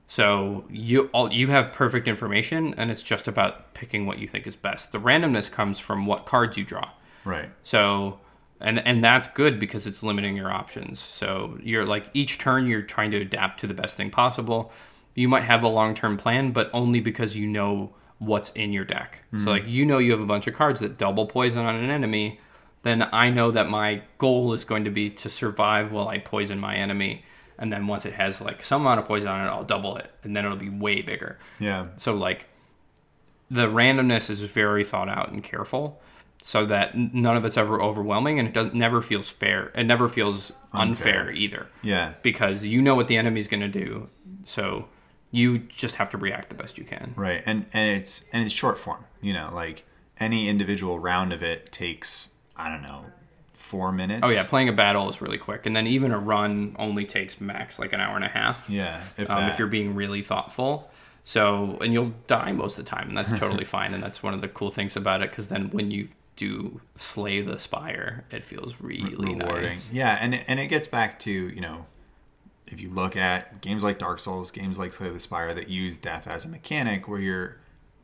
So you all you have perfect information, and it's just about picking what you think is best. The randomness comes from what cards you draw. Right. So, and and that's good because it's limiting your options. So you're like each turn you're trying to adapt to the best thing possible. You might have a long term plan, but only because you know what's in your deck. So mm-hmm. like you know you have a bunch of cards that double poison on an enemy, then I know that my goal is going to be to survive while I poison my enemy. And then once it has like some amount of poison on it, I'll double it, and then it'll be way bigger. Yeah. So like the randomness is very thought out and careful so that none of it's ever overwhelming and it does never feels fair. It never feels unfair, Unfair. either Yeah. because you know what the enemy's going to do. So you just have to react the best you can. Right. And and it's and it's short form. You know, like any individual round of it takes I don't know four minutes. Oh yeah, playing a battle is really quick and then even a run only takes max like an hour and a half. Yeah. If um, if you're being really thoughtful. So, and you'll die most of the time, and that's totally fine. And that's one of the cool things about it, because then when you do slay the spire, it feels really rewarding. nice. Yeah, and it- and it gets back to you know, if you look at games like Dark Souls, games like Slay the Spire that use death as a mechanic, where you're,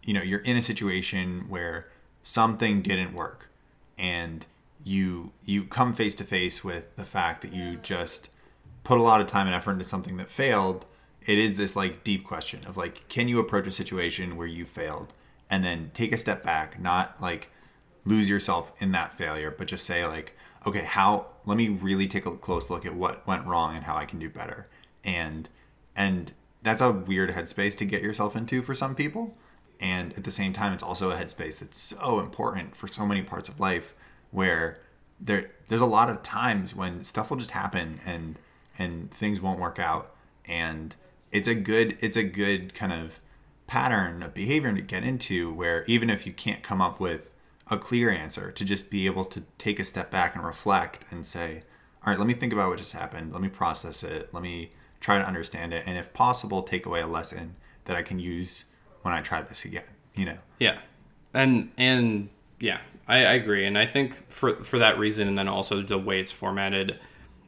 you know, you're in a situation where something didn't work, and you you come face to face with the fact that you just put a lot of time and effort into something that failed. It is this like deep question of like, can you approach a situation where you failed and then take a step back, not like lose yourself in that failure, but just say like, okay, how let me really take a close look at what went wrong and how I can do better. And and that's a weird headspace to get yourself into for some people. And at the same time, it's also a headspace that's so important for so many parts of life where there there's a lot of times when stuff will just happen and and things won't work out. And it's a good it's a good kind of pattern of behavior to get into where even if you can't come up with a clear answer, to just be able to take a step back and reflect and say, all right, let me think about what just happened. Let me process it. Let me try to understand it. And if possible, take away a lesson that I can use when I try this again, you know? Yeah. And, and yeah, I, I agree. And I think for, for that reason, and then also the way it's formatted,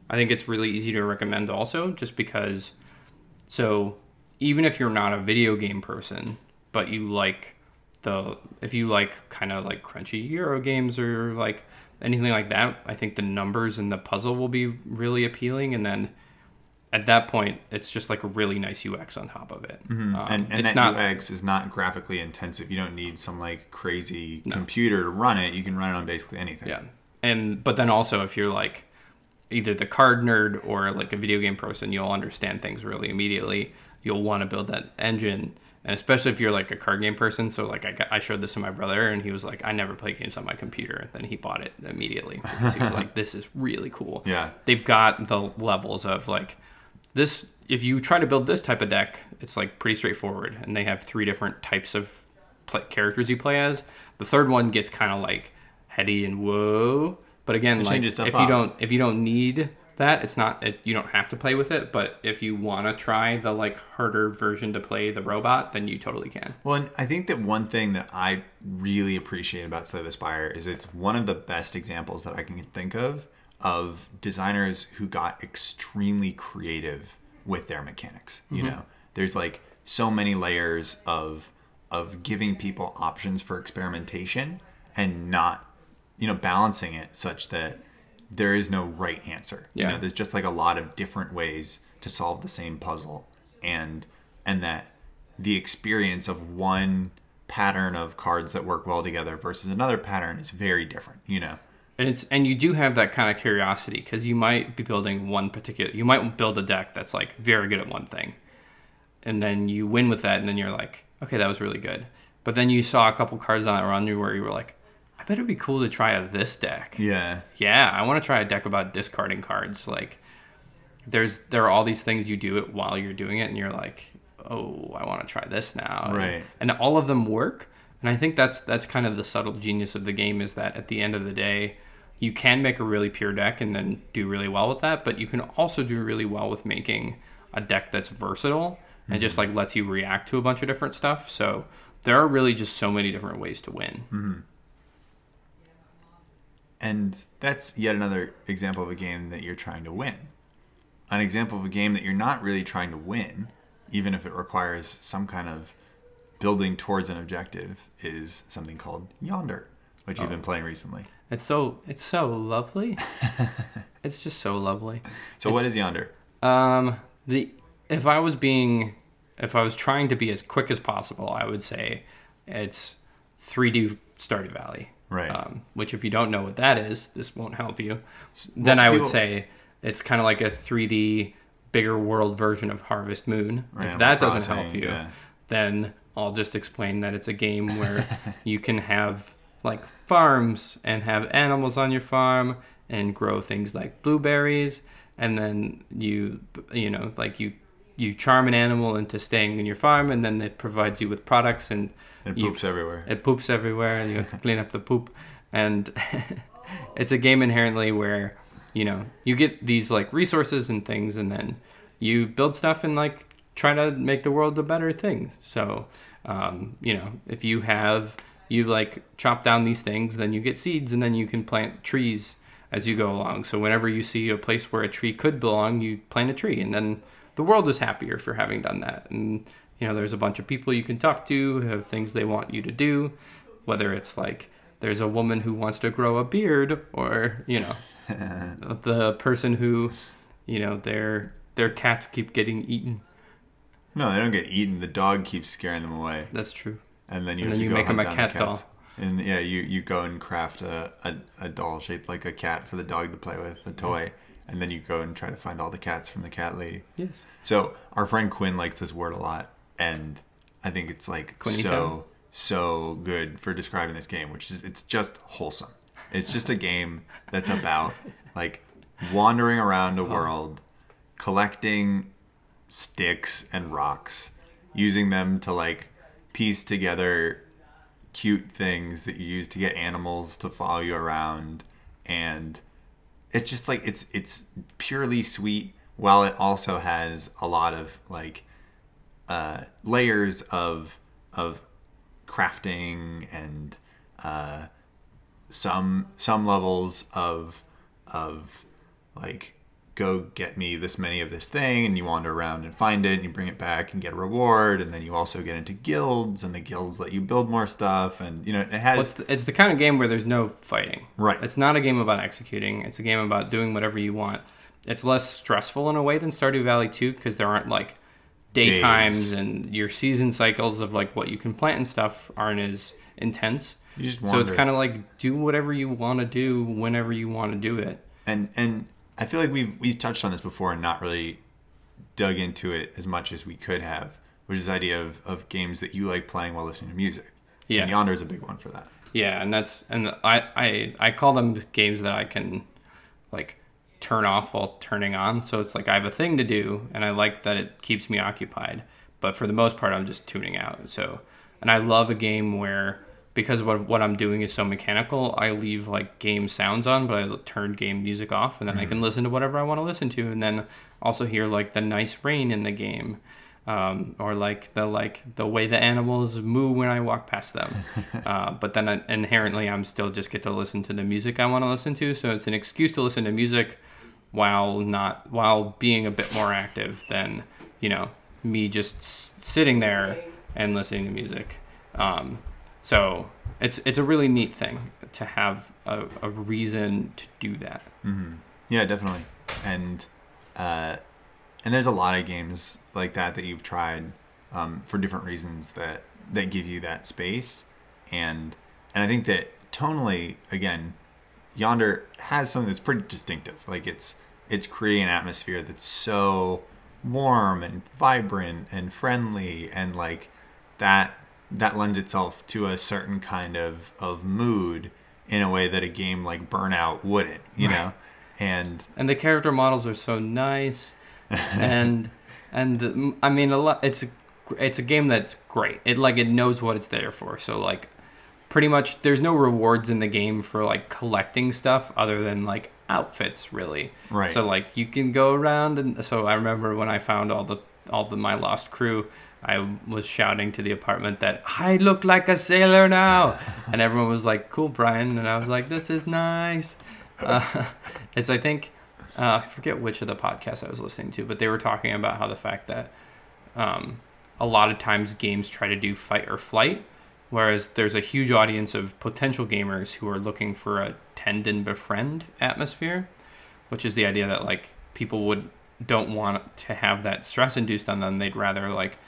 I think it's really easy to recommend also just because, so even if you're not a video game person, but you like the if you like kind of like crunchy Euro games or like anything like that, I think the numbers and the puzzle will be really appealing. And then at that point, it's just like a really nice UX on top of it. Um, and and that not, UX is not graphically intensive. You don't need some like crazy no. computer to run it. You can run it on basically anything. Yeah. And but then also if you're like either the card nerd or like a video game person, you'll understand things really immediately. You'll want to build that engine and especially if you're like a card game person. So like I, got, I showed this to my brother, and he was like, "I never play games on my computer." Then he bought it immediately because he was like, "This is really cool." Yeah, they've got the levels of like this. If you try to build this type of deck, it's like pretty straightforward, and they have three different types of play- characters you play as. The third one gets kind of like heady and whoa, but again, it like if up. you don't if you don't need that. It's not it, you don't have to play with it, but if you want to try the like harder version to play the robot, then you totally can. Well, and I think that one thing that I really appreciate about Slay the Spire is it's one of the best examples that I can think of of designers who got extremely creative with their mechanics. You mm-hmm. know, there's like so many layers of of giving people options for experimentation and not you know balancing it such that there is no right answer. Yeah. You know, there's just like a lot of different ways to solve the same puzzle and and that the experience of one pattern of cards that work well together versus another pattern is very different, you know. And it's and you do have that kind of curiosity cuz you might be building one particular you might build a deck that's like very good at one thing. And then you win with that and then you're like, okay, that was really good. But then you saw a couple cards on that run where you were like, bet it'd be cool to try a this deck. Yeah. Yeah, I want to try a deck about discarding cards. Like, there's there are all these things you do it while you're doing it, and you're like, oh, I want to try this now. Right. And, and all of them work. And I think that's that's kind of the subtle genius of the game is that at the end of the day, you can make a really pure deck and then do really well with that, but you can also do really well with making a deck that's versatile mm-hmm. and just mm-hmm. like lets you react to a bunch of different stuff. So there are really just so many different ways to win. Mm-hmm. And that's yet another example of a game that you're trying to win. An example of a game that you're not really trying to win, even if it requires some kind of building towards an objective, is something called Yonder, which oh. you've been playing recently. It's so it's so lovely. it's just so lovely. So it's, what is Yonder? Um the if I was being if I was trying to be as quick as possible, I would say it's 3D Stardew Valley. Right. Um, which, if you don't know what that is, this won't help you. Well, then I would say it's kind of like a 3D bigger world version of Harvest Moon. Right, if that doesn't help you, yeah. then I'll just explain that it's a game where you can have like farms and have animals on your farm and grow things like blueberries and then you you know like you you charm an animal into staying in your farm and then it provides you with products and it poops everywhere. It poops everywhere, and you have to clean up the poop. And it's a game inherently where you know you get these like resources and things, and then you build stuff and like try to make the world a better thing. So um, you know if you have you like chop down these things, then you get seeds, and then you can plant trees as you go along. So whenever you see a place where a tree could belong, you plant a tree, and then the world is happier for having done that. And you know there's a bunch of people you can talk to who have things they want you to do whether it's like there's a woman who wants to grow a beard or you know the person who you know their their cats keep getting eaten. No they don't get eaten. The dog keeps scaring them away. That's true. And then you, and then you make them a cat the doll. And yeah you you go and craft a, a, a, doll shaped like a cat for the dog to play with a toy. And then you go and try to find all the cats from the cat lady. Yes. So our friend quinn likes this word a lot and I think it's like so so good for describing this game, which is it's just wholesome. It's just a game that's about like wandering around a oh. world, collecting sticks and rocks, using them to like piece together cute things that you use to get animals to follow you around and it's just like it's it's purely sweet while it also has a lot of like uh, layers of of crafting and uh, some some levels of of like go get me this many of this thing and you wander around and find it and you bring it back and get a reward and then you also get into guilds and the guilds let you build more stuff and you know it has Well, it's, the, it's the kind of game where there's no fighting. Right. It's not a game about executing. It's a game about doing whatever you want. It's less stressful in a way than Stardew Valley 2 because there aren't like daytimes Days. and your season cycles of like what you can plant and stuff aren't as intense. You just so it's kind of like do whatever you want to do whenever you want to do it. and and I feel like we've we've touched on this before and not really dug into it as much as we could have, which is the idea of, of games that you like playing while listening to music. Yeah. And Yonder is a big one for that. Yeah, and that's and I I I call them games that I can like turn off while turning on. So it's like I have a thing to do and I like that it keeps me occupied. But for the most part I'm just tuning out. So and I love a game where because what what I'm doing is so mechanical, I leave like game sounds on, but I turn game music off and then I can listen to whatever I want to listen to and then also hear like the nice rain in the game. Um, or like the like the way the animals moo when I walk past them, uh, but then I, inherently I'm still just get to listen to the music I want to listen to. So it's an excuse to listen to music while not while being a bit more active than you know me just s- sitting there and listening to music. Um, so it's it's a really neat thing to have a, a reason to do that. Yeah, definitely. And uh, and there's a lot of games like that that you've tried um, for different reasons that that give you that space. And and I think that tonally, again, Yonder has something that's pretty distinctive. Like it's it's creating an atmosphere that's so warm and vibrant and friendly and like that that lends itself to a certain kind of of mood in a way that a game like Burnout wouldn't, you know? And and the character models are so nice and and the, i mean a lot it's a it's a game that's great it like it knows what it's there for so like pretty much there's no rewards in the game for like collecting stuff other than like outfits really. Right. so like you can go around and so i remember when i found all the all the my lost crew i was shouting to the apartment that i look like a sailor now. And everyone was like cool brian. And i was like this is nice. Uh, it's i think uh, i forget which of the podcasts i was listening to but they were talking about how the fact that um, a lot of times games try to do fight or flight whereas there's a huge audience of potential gamers who are looking for a tend and befriend atmosphere which is the idea that like people would don't want to have that stress induced on them. They'd rather like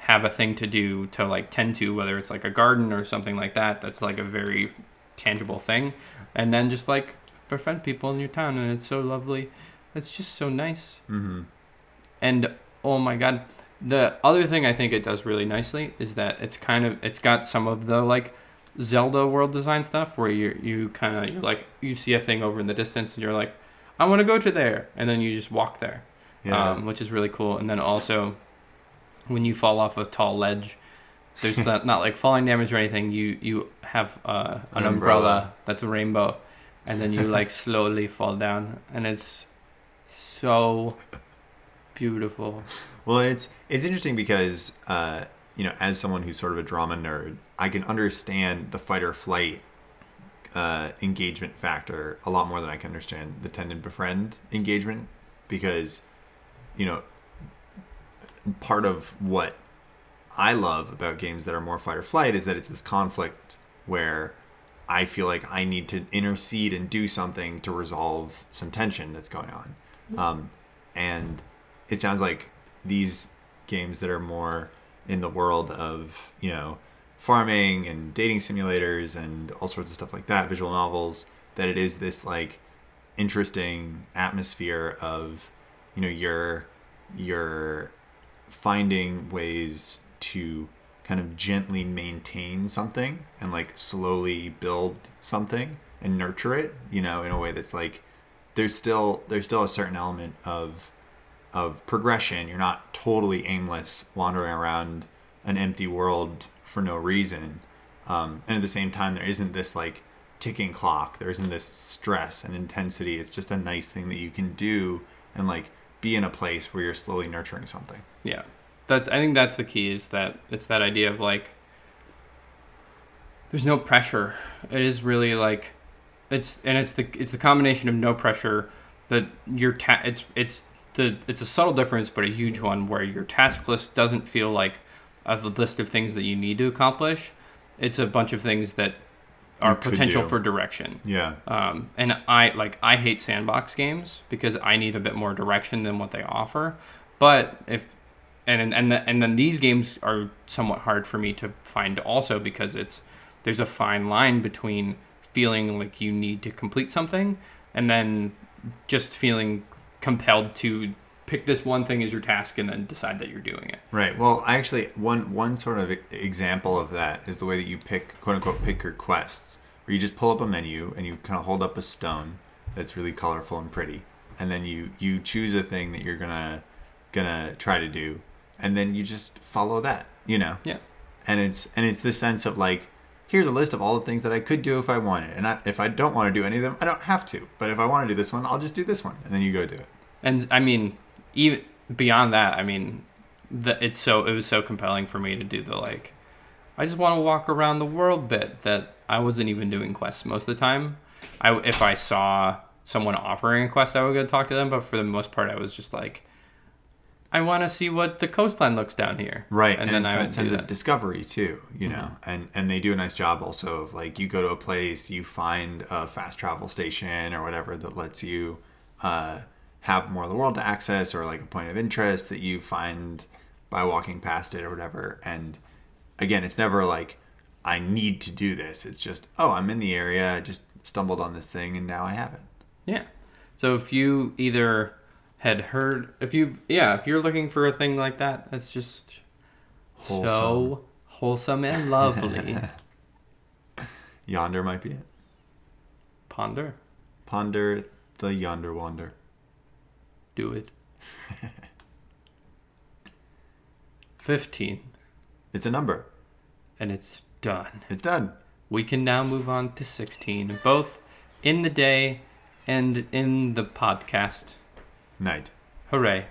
have a thing to do to like tend to whether it's like a garden or something like that that's like a very tangible thing. And then just like befriend people in your town and it's so lovely. It's just so nice. Mhm. and oh my god, the other thing I think it does really nicely is that it's kind of it's got some of the like Zelda world design stuff where you you kind of you're like you see a thing over in the distance and you're like I want to go to there and then you just walk there, yeah. um, which is really cool. And then also when you fall off a tall ledge, there's not, not like falling damage or anything. You you have uh, an, An umbrella. umbrella. that's a rainbow, and then you like slowly fall down, and it's so beautiful. Well, it's it's interesting because uh, you know, as someone who's sort of a drama nerd, I can understand the fight or flight uh, engagement factor a lot more than I can understand the tend and befriend engagement because you know part of what I love about games that are more fight or flight is that it's this conflict where I feel like I need to intercede and do something to resolve some tension that's going on. Um, and it sounds like these games that are more in the world of, you know, farming and dating simulators and all sorts of stuff like that, visual novels, that it is this like interesting atmosphere of, you know, you're you're finding ways to kind of gently maintain something and like slowly build something and nurture it, you know, in a way that's like there's still there's still a certain element of of progression. You're not totally aimless wandering around an empty world for no reason. Um, and at the same time, there isn't this like ticking clock. There isn't this stress and intensity. It's just a nice thing that you can do and like be in a place where you're slowly nurturing something. Yeah. That's I think that's the key is that it's that idea of like there's no pressure. It is really like it's and it's the it's the combination of no pressure that your ta- it's it's the it's a subtle difference but a huge one where your task list doesn't feel like a list of things that you need to accomplish. It's a bunch of things that are potential do. for direction. Yeah. Um, and I like I hate sandbox games because I need a bit more direction than what they offer. But if and and the, and then these games are somewhat hard for me to find also because it's there's a fine line between feeling like you need to complete something and then just feeling compelled to pick this one thing as your task and then decide that you're doing it. Right. Well, actually, one one sort of example of that is the way that you pick, quote unquote, pick your quests, where you just pull up a menu and you kind of hold up a stone that's really colorful and pretty, and then you you choose a thing that you're gonna gonna try to do, and then you just follow that, you know. Yeah. And it's and it's the sense of like, here's a list of all the things that I could do if I wanted, and I, if I don't want to do any of them, I don't have to. But if I want to do this one, I'll just do this one, and then you go do it. And I mean, even beyond that, I mean, the, it's so it was so compelling for me to do the like, I just want to walk around the world bit that I wasn't even doing quests most of the time. I if I saw someone offering a quest, I would go talk to them. But for the most part, I was just like, I want to see what the coastline looks down here. right and, and, then I would sense of that. discovery too you know and and they do a nice job also of like you go to a place you find a fast travel station or whatever that lets you uh, have more of the world to access or like a point of interest that you find by walking past it or whatever and again it's never like i need to do this it's just oh i'm in the area i just stumbled on this thing and now i have it Yeah. So if you either had heard, if you, yeah, if you're looking for a thing like that, that's just so wholesome and lovely. yonder might be it Ponder, ponder the yonder wander do it. 15, it's a number and it's done. it's done We can now move on to 16, both in the day and in the podcast. Night Hooray.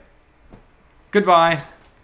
Goodbye.